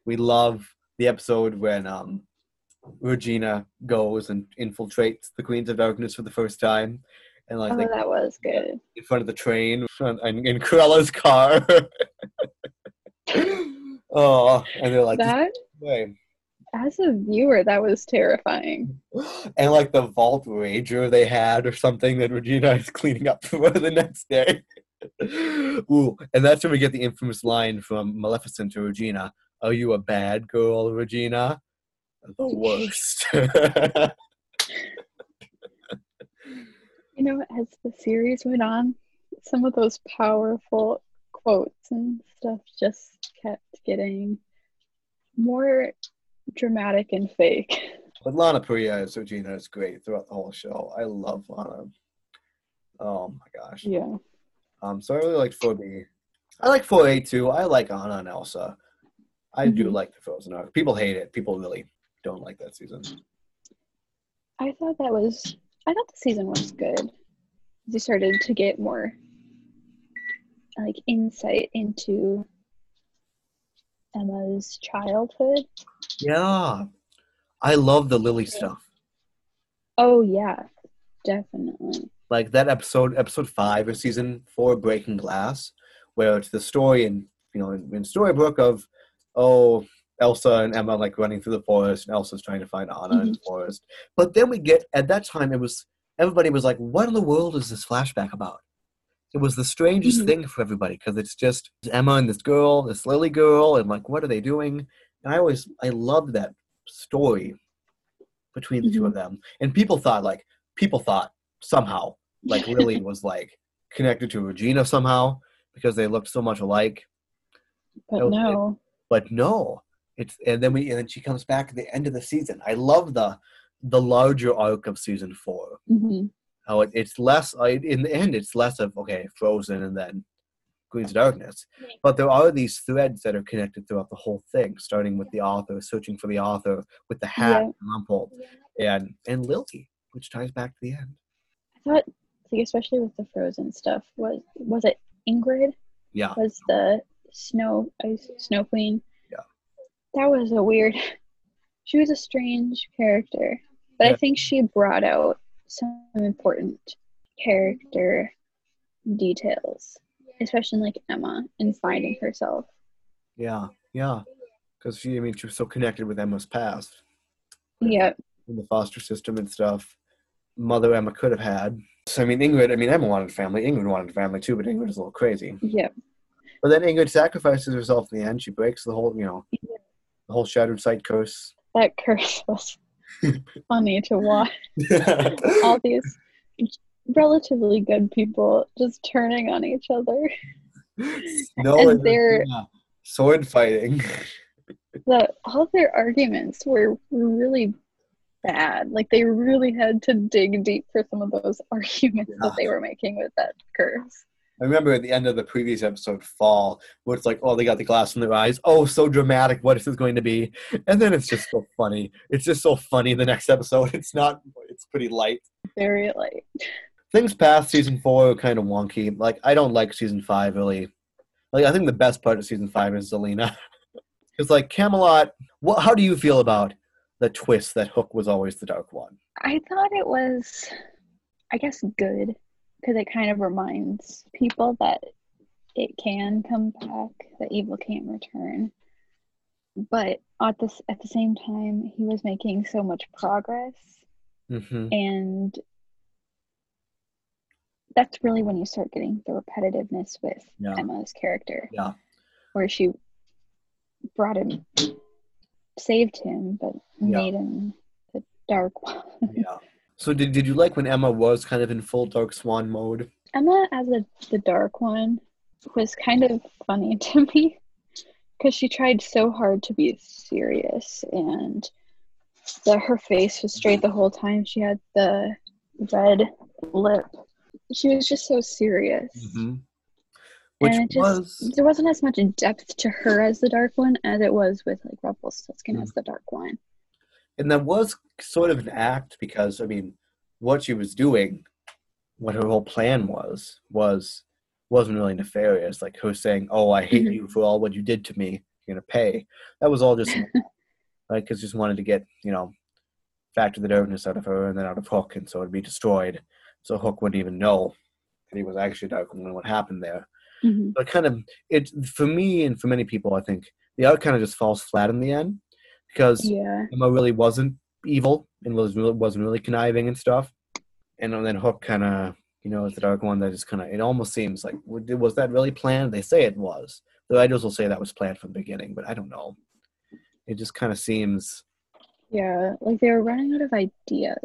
We love the episode when um, Regina goes and infiltrates the Queens of Darkness for the first time. And like Oh, they that was good. in front of the train and in Cruella's car. oh, and they're like, That, as a viewer, that was terrifying. and like the vault rager they had or something that Regina is cleaning up for the next day. Ooh, and that's when we get the infamous line from Maleficent to Regina: "Are you a bad girl, Regina?" The worst. You know, as the series went on, some of those powerful quotes and stuff just kept getting more dramatic and fake. but Lana Parrilla as Regina is great throughout the whole show. I love Lana. Oh my gosh. Yeah. Um, so I really liked 4B. I like 4A too. I like Anna and Elsa. I do Mhm. like the Frozen arc. People hate it. People really don't like that season. I thought that was I thought the season was good. They started to get more like insight into Emma's childhood. Yeah. I love the Lily stuff. Oh yeah, definitely. Like that episode, episode five of season four, Breaking Glass, where it's the story and you know in, in Storybrooke of oh Elsa and Emma like running through the forest, and Elsa's trying to find Anna in the mm-hmm. forest. But then we get at that time it was everybody was like, what in the world is this flashback about? It was the strangest Mhm. thing for everybody because it's just Emma and this girl, this Lily girl, and like what are they doing? And I always I loved that story between the two of them. And people thought like people thought somehow like Lily was like connected to Regina somehow because they looked so much alike. But Okay. no. But no, it's and then we and then she comes back at the end of the season. I love the the larger arc of season four. hmm How it, it's less uh, I, in the end it's less of okay Frozen and then Queen's Darkness, but there are these threads that are connected throughout the whole thing, starting with the author searching for the author with the hat, Yeah. and and and Lily, which ties back to the end. I thought like especially with the frozen stuff, was was it Ingrid? Yeah, was the snow ice snow queen. Yeah. That was a weird she was a strange character. But Yeah. I think she brought out some important character details. Especially like Emma in finding herself. yeah, yeah. Because she, I mean, she was so connected with Emma's past. Yeah. in the foster system and stuff. Mother Emma could have had. So I mean, Ingrid. I mean, Emma wanted family. Ingrid wanted family too, but Ingrid is a little crazy. Yeah. But then Ingrid sacrifices herself in the end. She breaks the whole, you know, the whole shattered sight curse. That curse was funny to watch. All these relatively good people just turning on each other. no, And they're- yeah, sword fighting. the all their arguments were really bad. Like they really had to dig deep for some of those arguments Yeah. that they were making with that curse. I remember at the end of the previous episode, Fall, where it's like, oh, they got the glass in their eyes. Oh, so dramatic. What is this going to be? And then it's just so funny. It's just so funny. The next episode, it's not. It's pretty light. Very light. things past season four are kind of wonky. Like I don't like season five really. Like I think the best part of season five is Zelena. Because like Camelot, what? How do you feel about the twist that Hook was always the dark one? I thought it was I guess good because it kind of reminds people that it can come back, that evil can't return. But at this at the same time, he was making so much progress Mm-hmm. and that's really when you start getting the repetitiveness with Yeah. Emma's character. Yeah. Where she brought him, saved him, but Yeah. made him the dark one. Yeah. So did did you like when Emma was kind of in full Dark Swan mode? Emma as a, the dark one was kind of funny to me because she tried so hard to be serious and the, her face was straight the whole time. She had the red lip. She was just so serious. Mm-hmm. Which and it just there wasn't as much depth to her as the dark one as it was with like Rumpelstiltskin as the dark one. And that was sort of an act because I mean, what she was doing, what her whole plan was, was wasn't really nefarious. Like her saying, "Oh, I hate Mhm. you for all what you did to me. You're gonna pay." That was all just like because just wanted to get you know factor the darkness out of her and then out of Hook, and so it'd be destroyed. So Hook wouldn't even know that he was actually Darkling and what happened there. Mhm. But kind of it for me and for many people, I think the art kind of just falls flat in the end because Yeah. Emma really wasn't evil and was really wasn't really conniving and stuff. And then Hook kind of, you know, is the dark one that is kind of. It almost seems like was that really planned? They say it was. The writers will say that was planned from the beginning, but I don't know. It just kind of seems, Yeah. Like they were running out of ideas.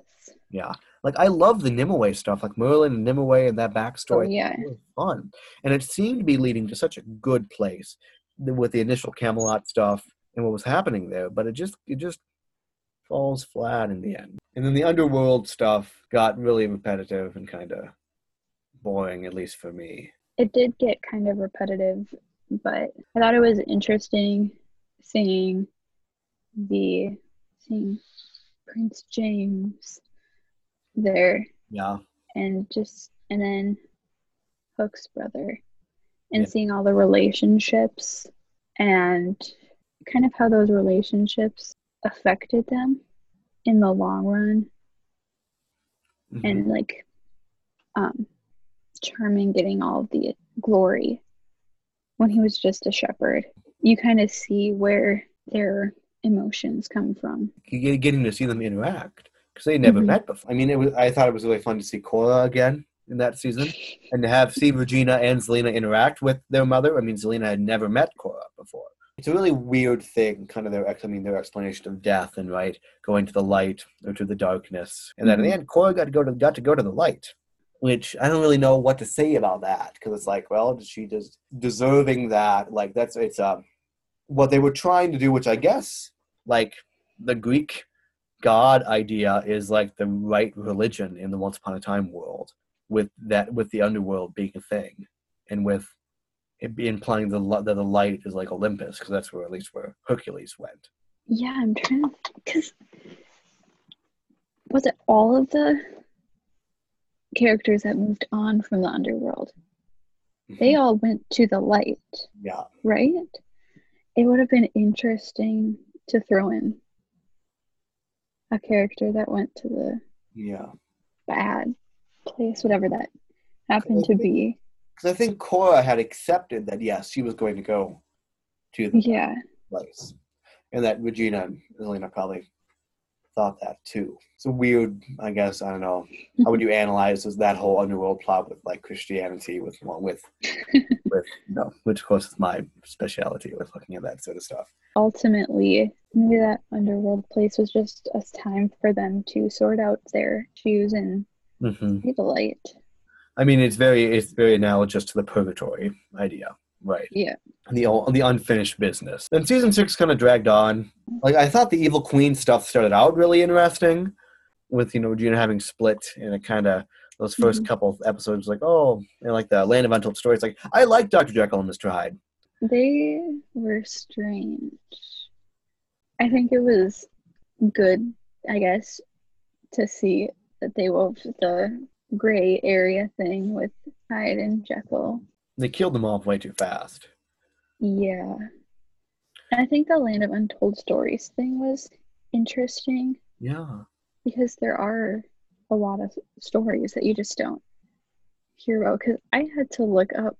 yeah. Like I love the Nimue stuff, like Merlin and Nimue and that backstory. Oh backstory. yeah. It was fun, and it seemed to be leading to such a good place with the initial Camelot stuff and what was happening there. But it just it just falls flat in the end. And then the underworld stuff got really repetitive and kind of boring, at least for me. It did get kind of repetitive, but I thought it was interesting seeing the seeing Prince James there Yeah, and just and then Hook's brother and Yeah. seeing all the relationships and kind of how those relationships affected them in the long run Mhm. and like um charming getting all the glory when he was just a shepherd you kind of see where their emotions come from getting to see them interact because they never Mhm. met before. I mean, it was. I thought it was really fun to see Cora again in that season, and to have see Regina and Zelena interact with their mother. I mean, Zelena had never met Cora before. It's a really weird thing, kind of their. I mean, their explanation of death and right going to the light or to the darkness, and then in the Mhm. end, Cora got to go to got to go to the light. Which I don't really know what to say about that because it's like, well, she just deserving that? Like that's it's um what they were trying to do, which I guess like the Greek God idea is like the right religion in the Once Upon a Time world, with that with the underworld being a thing, and with implying the that the light is like Olympus, because that's where at least where Hercules went. yeah i'm trying to because was it all of the characters that moved on from the underworld mm-hmm. they all went to the light Yeah, right it would have been interesting to throw in a character that went to the yeah. bad place, whatever that happened to be. Because I think Cora had accepted that yes, she was going to go to the Yeah. place, and that Regina and Elena probably thought that too. It's a weird, I guess. I don't know. How would you analyze is that whole underworld plot with like Christianity with with with no, which of course is my specialty with looking at that sort of stuff. Ultimately, maybe that underworld place was just a time for them to sort out their shoes and hmm see the light. I mean, it's very it's very analogous to the purgatory idea, right? Yeah. the the unfinished business. Then season six kind of dragged on. Like I thought the evil queen stuff started out really interesting, with you know Regina having split and it kind of those 1st Mhm. couple of episodes like oh and like the land of untold stories. Like I like Doctor Jekyll and Mister Hyde. They were strange. I think it was good, I guess, to see that they wove the gray area thing with Hyde and Jekyll. They killed them off way too fast. Yeah. And I think the Land of Untold Stories thing was interesting Yeah, because there are a lot of stories that you just don't hear about. Because I had to look up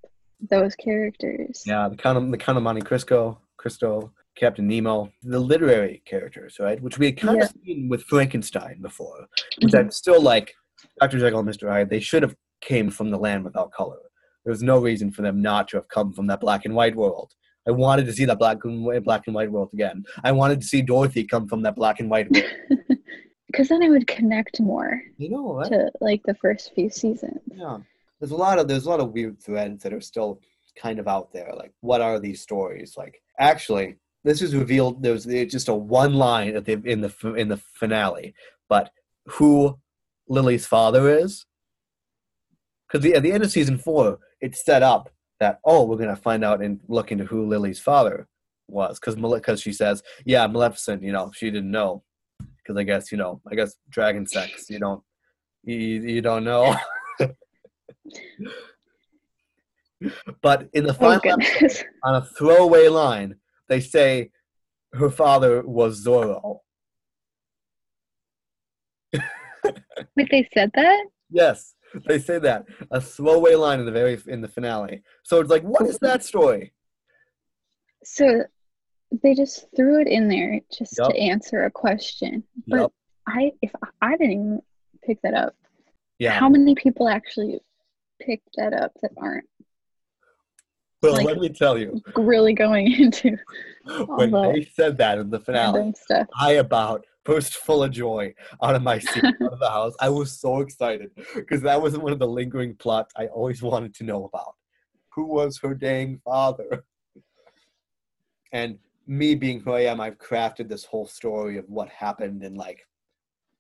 those characters. yeah. The Count of the Count of Monte Cristo, Cristo, Captain Nemo, the literary characters, right? Which we had kind Yeah. of seen with Frankenstein before. which I'm still like Dr. Jekyll and Mr. Hyde. They should have came from the land without color. There was no reason for them not to have come from that black and white world. I wanted to see that black and white, black and white world again. I wanted to see Dorothy come from that black and white world. Because then I would connect more you know, right? to like the first few seasons. Yeah. There's a lot of there's a lot of weird threads that are still kind of out there. Like, what are these stories? Like, actually, this is revealed. There's just a one line at the in the in the finale, but who Lily's father is? Because at the end of season four, it's set up that oh, we're gonna find out and look into who Lily's father was. Because because she says, yeah, Maleficent, you know, she didn't know. because I guess you know, I guess dragon sex. You don't, you, you don't know. but in the Oh final episode, on a throwaway line, they say her father was Zorro. Wait, they said that? Yes, they say that a throwaway line in the very in the finale. So it's like, what is that story? So they just threw it in there just Yup. to answer a question. But Yup. I if I didn't even pick that up. Yeah. How many people actually picked that up that aren't well, like- let me tell you, really going into when Although- they said that in the finale, stuff? I about burst full of joy out of my seat out of the house. I was so excited because that was one of the lingering plots I always wanted to know about. Who was her dang father? And me being who I am, I've crafted this whole story of what happened and like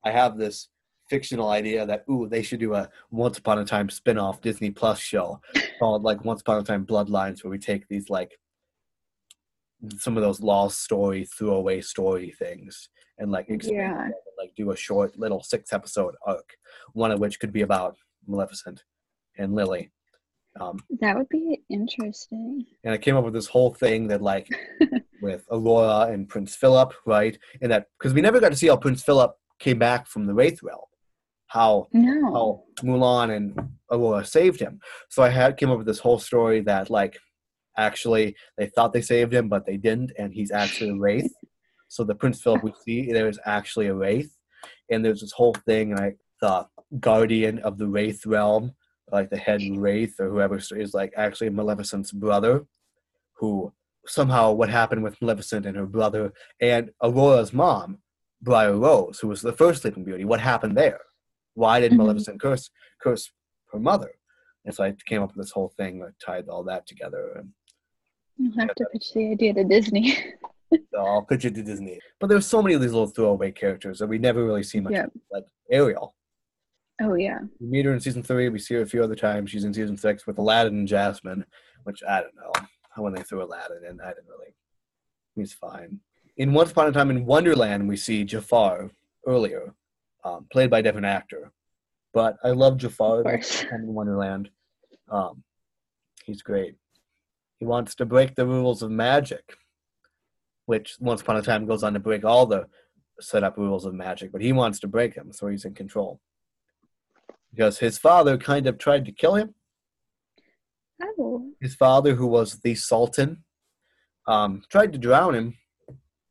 I have this fictional idea that ooh they should do a once upon a time spin-off Disney Plus show called like Once Upon a Time Bloodlines where we take these like some of those lost story throwaway story things and like Yeah. them like do a short little six episode arc one of which could be about maleficent and lily um, That would be interesting. and i came up with this whole thing that like with aurora and prince philip right and that because we never got to see how prince philip came back from the wraith realm how No. how Mulan and Aurora saved him. So I had came up with this whole story that like actually they thought they saved him, but they didn't, and he's actually a wraith. So the Prince Philip we see there is actually a wraith, and there's this whole thing like the guardian of the wraith realm, like the head wraith or whoever is like actually Maleficent's brother, who somehow what happened with Maleficent and her brother and Aurora's mom, Briar Rose, who was the first Sleeping Beauty. What happened there? Why did Mhm. Maleficent curse curse her mother? And so I came up with this whole thing that tied all that together. And You'll have to pitch the idea to Disney. so I'll pitch it to Disney. But there's so many of these little throwaway characters that we never really see much. Yeah. Like Ariel, oh yeah. we meet her in season three. We see her a few other times. She's in season six with Aladdin and Jasmine, which I don't know. When they threw Aladdin in, I didn't really. He's fine. In Once Upon a Time in Wonderland, we see Jafar earlier, um, played by a different actor. But I love Jafar in Wonderland. Um, he's great. He wants to break the rules of magic, which Once Upon a Time goes on to break all the set up rules of magic, but he wants to break them, so he's in control. Because his father kind of tried to kill him. Oh. His father, who was the Sultan, um, tried to drown him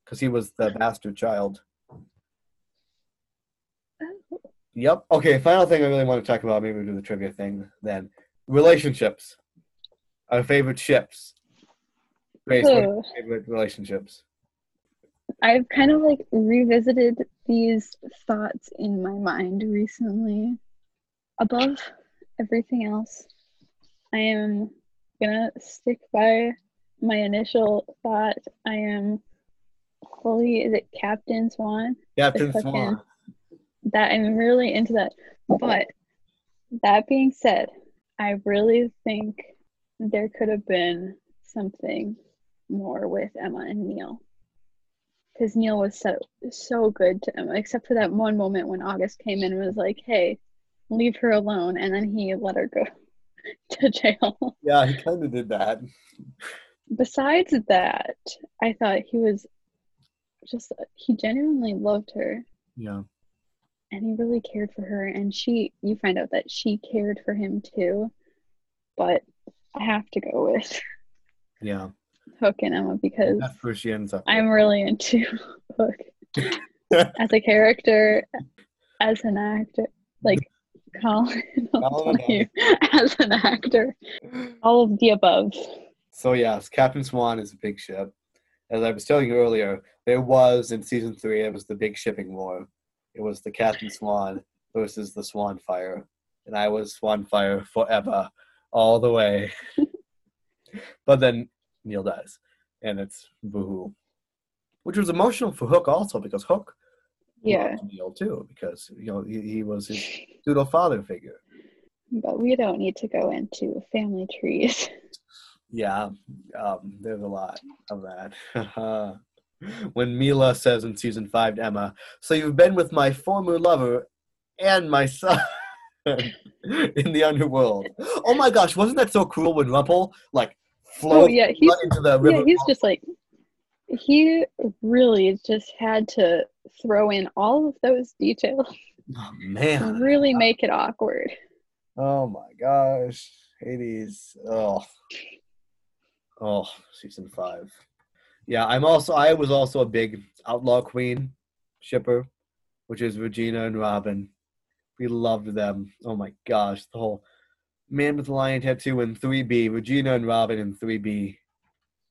because he was the bastard child. oh. Yep. Okay, final thing I really want to talk about, maybe we'll do the trivia thing then. Relationships. Our favorite ships. Grace, what are your favorite relationships? I've kind of like revisited these thoughts in my mind recently. Above everything else, I am gonna stick by my initial thought. I am fully, is it Captain Swan? Captain fucking- Swan. That I'm really into that. But that being said, I really think there could have been something more with Emma and Neal. Because Neal was so so good to Emma, except for that one moment when August came in and was like, "Hey, leave her alone," and then he let her go to jail. Yeah, he kind of did that. Besides that, I thought he was just he genuinely loved her Yeah. and he really cared for her and she you find out that she cared for him too but i have to go with Yeah. hook and emma because That's where she ends up. i'm really into hook as a character as an actor like colin as an actor all of the above So yes, Captain Swan is a big ship. As I was telling you earlier, there was in season three, it was the big shipping war. It was the Captain Swan versus the Swan Fire. And I was Swan Fire forever, all the way. but then Neal dies. And it's boohoo. Which was emotional for Hook also, because Hook yeah loved Neal too, because you know he, he was his pseudo father figure. but we don't need to go into family trees Yeah, um, there's a lot of that. when Milah says in season five to Emma, "So you've been with my former lover and my son." in the underworld. Oh my gosh, wasn't that so cool when Rumple like Oh yeah, he's into the river? yeah, he's just like he really just had to throw in all of those details oh, man. really make it awkward. Oh my gosh. Hades. Oh. Oh, season five. Yeah, I'm also I was also a big Outlaw Queen shipper, which is Regina and Robin. We loved them. Oh my gosh, the whole Man with the Lion tattoo and 3B, Regina and Robin and 3B,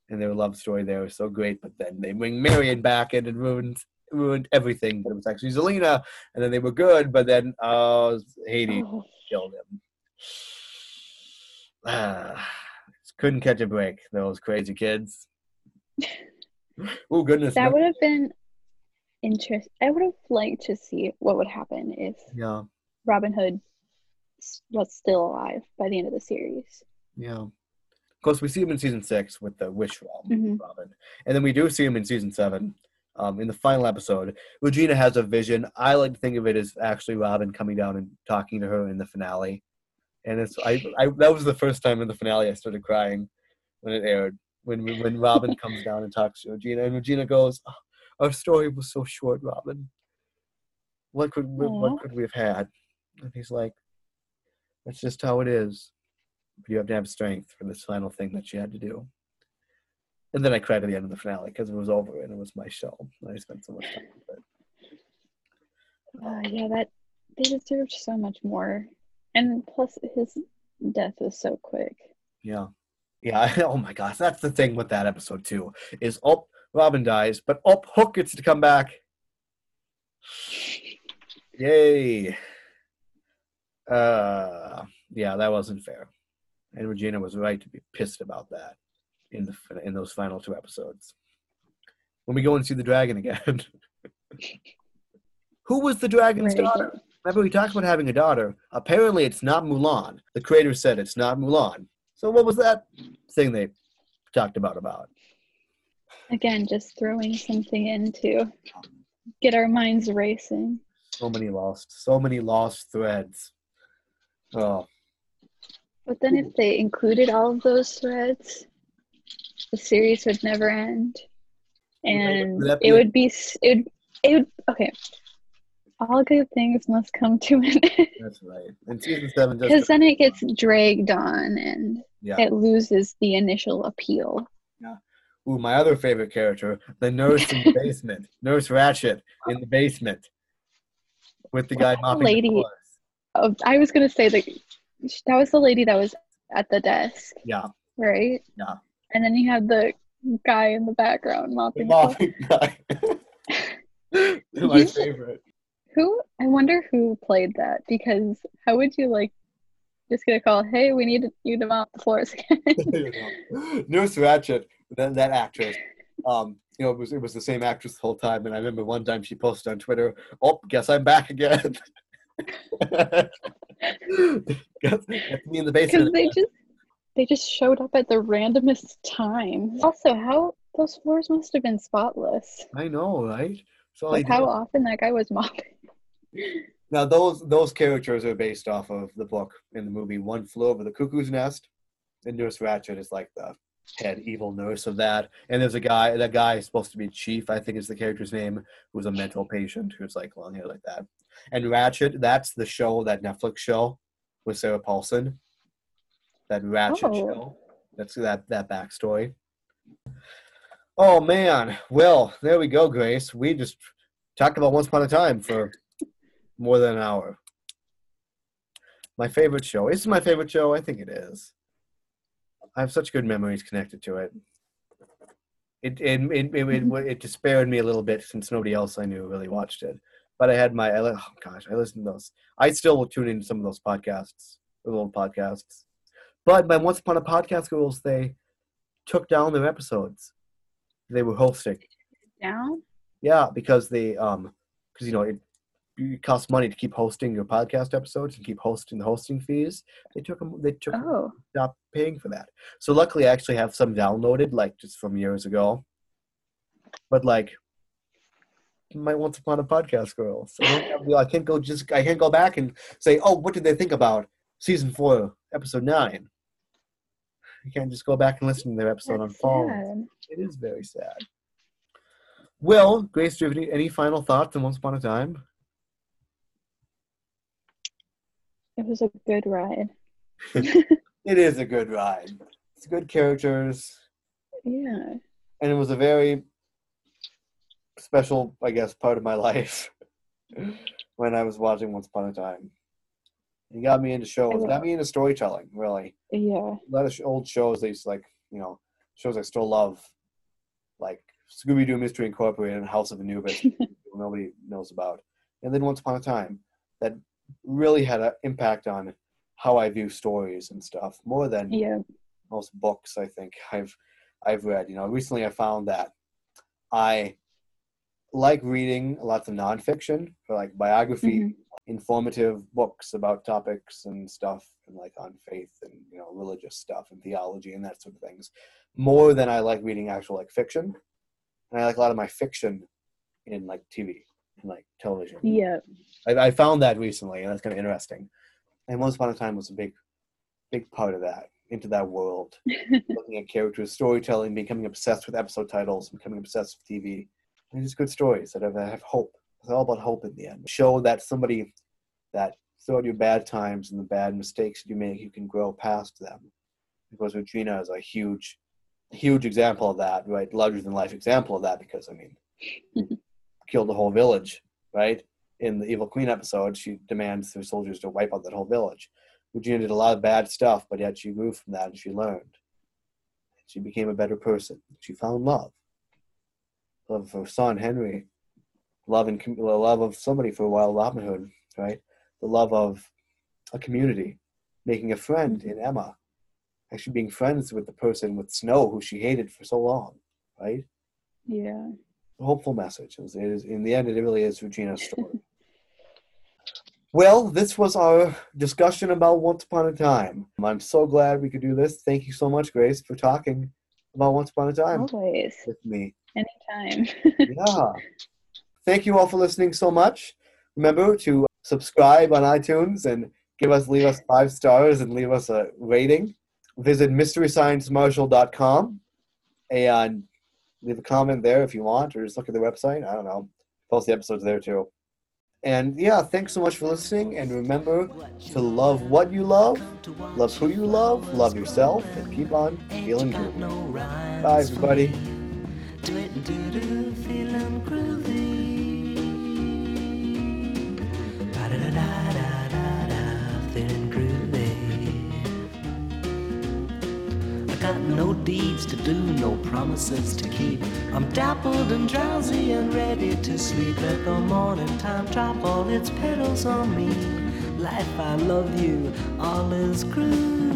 and their love story there was so great. But then they bring Marian back and ruined ruined everything. But it was actually Zelena, and then they were good. But then uh, Hades Oh, killed him. Ah, couldn't catch a break. Those crazy kids. oh goodness. that no- would have been interest. I would have liked to see what would happen if Yeah, Robin Hood was still alive by the end of the series. yeah. Of course, we see him in season six with the Wish Realm, Mhm. Robin, and then we do see him in season seven. Um, in the final episode, Regina has a vision. I like to think of it as actually Robin coming down and talking to her in the finale, and it's I, I that was the first time in the finale I started crying when it aired when when Robin comes down and talks to Regina, and Regina goes, "Oh, "Our story was so short, Robin. What could we, what could we have had?" And he's like, "That's just how it is. But you have to have strength for this final thing that you had to do." And then I cried at the end of the finale because it was over and it was my show. I spent so much time with it. Uh, yeah, that they deserved so much more, and plus his death was so quick. Yeah. Yeah. Oh my gosh. That's the thing with that episode too. Is oh Robin dies, but oh Hook gets to come back. Yay. Uh yeah, that wasn't fair. And Regina was right to be pissed about that in the in those final two episodes. When we go and see the dragon again. Who was the dragon's Right. daughter? Remember, we talked about having a daughter. Apparently, it's not Mulan. The creator said it's not Mulan. So, what was that thing they talked about? About Again, just throwing something in to get our minds racing. so many lost, so many lost threads. Oh, But then if they included all of those threads, the series would never end. And would it would be it would, it would okay. All good things must come to an end. that's right. And season seven Because then it gets dragged on and yeah. it loses the initial appeal. Yeah. Ooh, my other favorite character, the nurse in the basement, Nurse Ratched in the basement, with the guy mopping lady- the floors. Oh, I was gonna say that that was the lady that was at the desk, Yeah, right? Yeah. And then you had the guy in the background mopping. the floor. mopping guy. my favorite. Who? I wonder who played that because how would you like just get a call? Hey, we need you to mop the floors again. Nurse Ratched, that, that actress, um, you know, it was it was the same actress the whole time. And I remember one time she posted on Twitter, "Oh, guess I'm back again." me in the Because basement. they just they just showed up at the randomest time. Also, how those floors must have been spotless. I know, right? So like how often that guy was mopping. Now those those characters are based off of the book in the movie One Flew Over the Cuckoo's Nest, and Nurse Ratched is like the head evil nurse of that. And there's a guy that guy is supposed to be Chief, I think is the character's name, who's a mental patient who's like long hair like that. And Ratched, that's the show, that Netflix show with Sarah Paulson. That Ratched Oh. show. That's that that backstory. Oh man. Well, there we go, Grace. We just talked about Once Upon a Time for more than an hour. My favorite show. Is my favorite show? I think it is. I have such good memories connected to it. It it it it, it, it despaired me a little bit since nobody else I knew really watched it. But I had my I oh gosh, I listened to those. I still will tune into some of those podcasts, the old podcasts. But my Once Upon a Podcast girls, they took down their episodes. They were hosting. Down? Yeah, because they um because you know it, it costs money to keep hosting your podcast episodes and keep hosting the hosting fees. They took them. They took Oh. stopped paying for that. So luckily, I actually have some downloaded, like just from years ago. but like my once upon a podcast girl. So I, don't have- I can't go just I can't go back and say, oh, what did they think about season four, episode nine? You can't just go back and listen to their episode on That's fall. sad. It is very sad. Well, Grace, do you have any, any final thoughts on Once Upon a Time? It was a good ride. It is a good ride. It's good characters, Yeah. and it was a very special, I guess, part of my life when I was watching Once Upon a Time. It got me into shows. Got me into storytelling, really. Yeah. A lot of old shows, they used to like, you know, shows I still love, like Scooby Doo Mystery Incorporated and House of Anubis, nobody knows about. And then Once Upon a Time, that really had an impact on how I view stories and stuff, more than Yeah. most books I think I've I've read. You know, recently I found that I like reading lots of nonfiction for like biography, Mhm. informative books about topics and stuff, and like on faith and you know religious stuff and theology and that sort of things, more than I like reading actual like fiction. And I like a lot of my fiction in like TV and like television. Yeah. I, I found that recently, and that's kind of interesting. And Once Upon a Time was a big, big part of that, into that world, looking at characters, storytelling, becoming obsessed with episode titles, becoming obsessed with TV. And just good stories that have, that have hope. It's all about hope in the end. Show that somebody that throughout your bad times and the bad mistakes you make, you can grow past them. Because Regina is a huge, huge example of that, right? Larger than life example of that, because I mean, killed the whole village, right? In the Evil Queen episode, she demands her soldiers to wipe out that whole village. Regina did a lot of bad stuff, but yet she grew from that and she learned. She became a better person. She found love. Love of son, Henry. Love and the love of somebody for a while, Robin Hood, right? The love of a community. Making a friend in Emma. Actually being friends with the person with Snow who she hated for so long, right? Yeah. a hopeful message. It is, it is in the end, it really is Regina's story. well, this was our discussion about Once Upon a Time. I'm so glad we could do this. Thank you so much, Grace, for talking about Once Upon a Time Always. with me. Anytime. Yeah. Thank you all for listening so much. Remember to subscribe on iTunes and give us leave us five stars and leave us a rating. Visit mysterysciencemarshall.com and leave a comment there if you want, or just look at the website. I don't know. Post the episodes there too. And yeah, thanks so much for listening. And remember to love what you love, love who you love, love yourself, and keep on feeling good. Bye, everybody. Do it, do do, feeling groovy. Da da da da da da, feeling groovy. I got no deeds to do, no promises to keep. I'm dappled and drowsy and ready to sleep. Let the morning time drop all its petals on me. Life, I love you, all is groovy.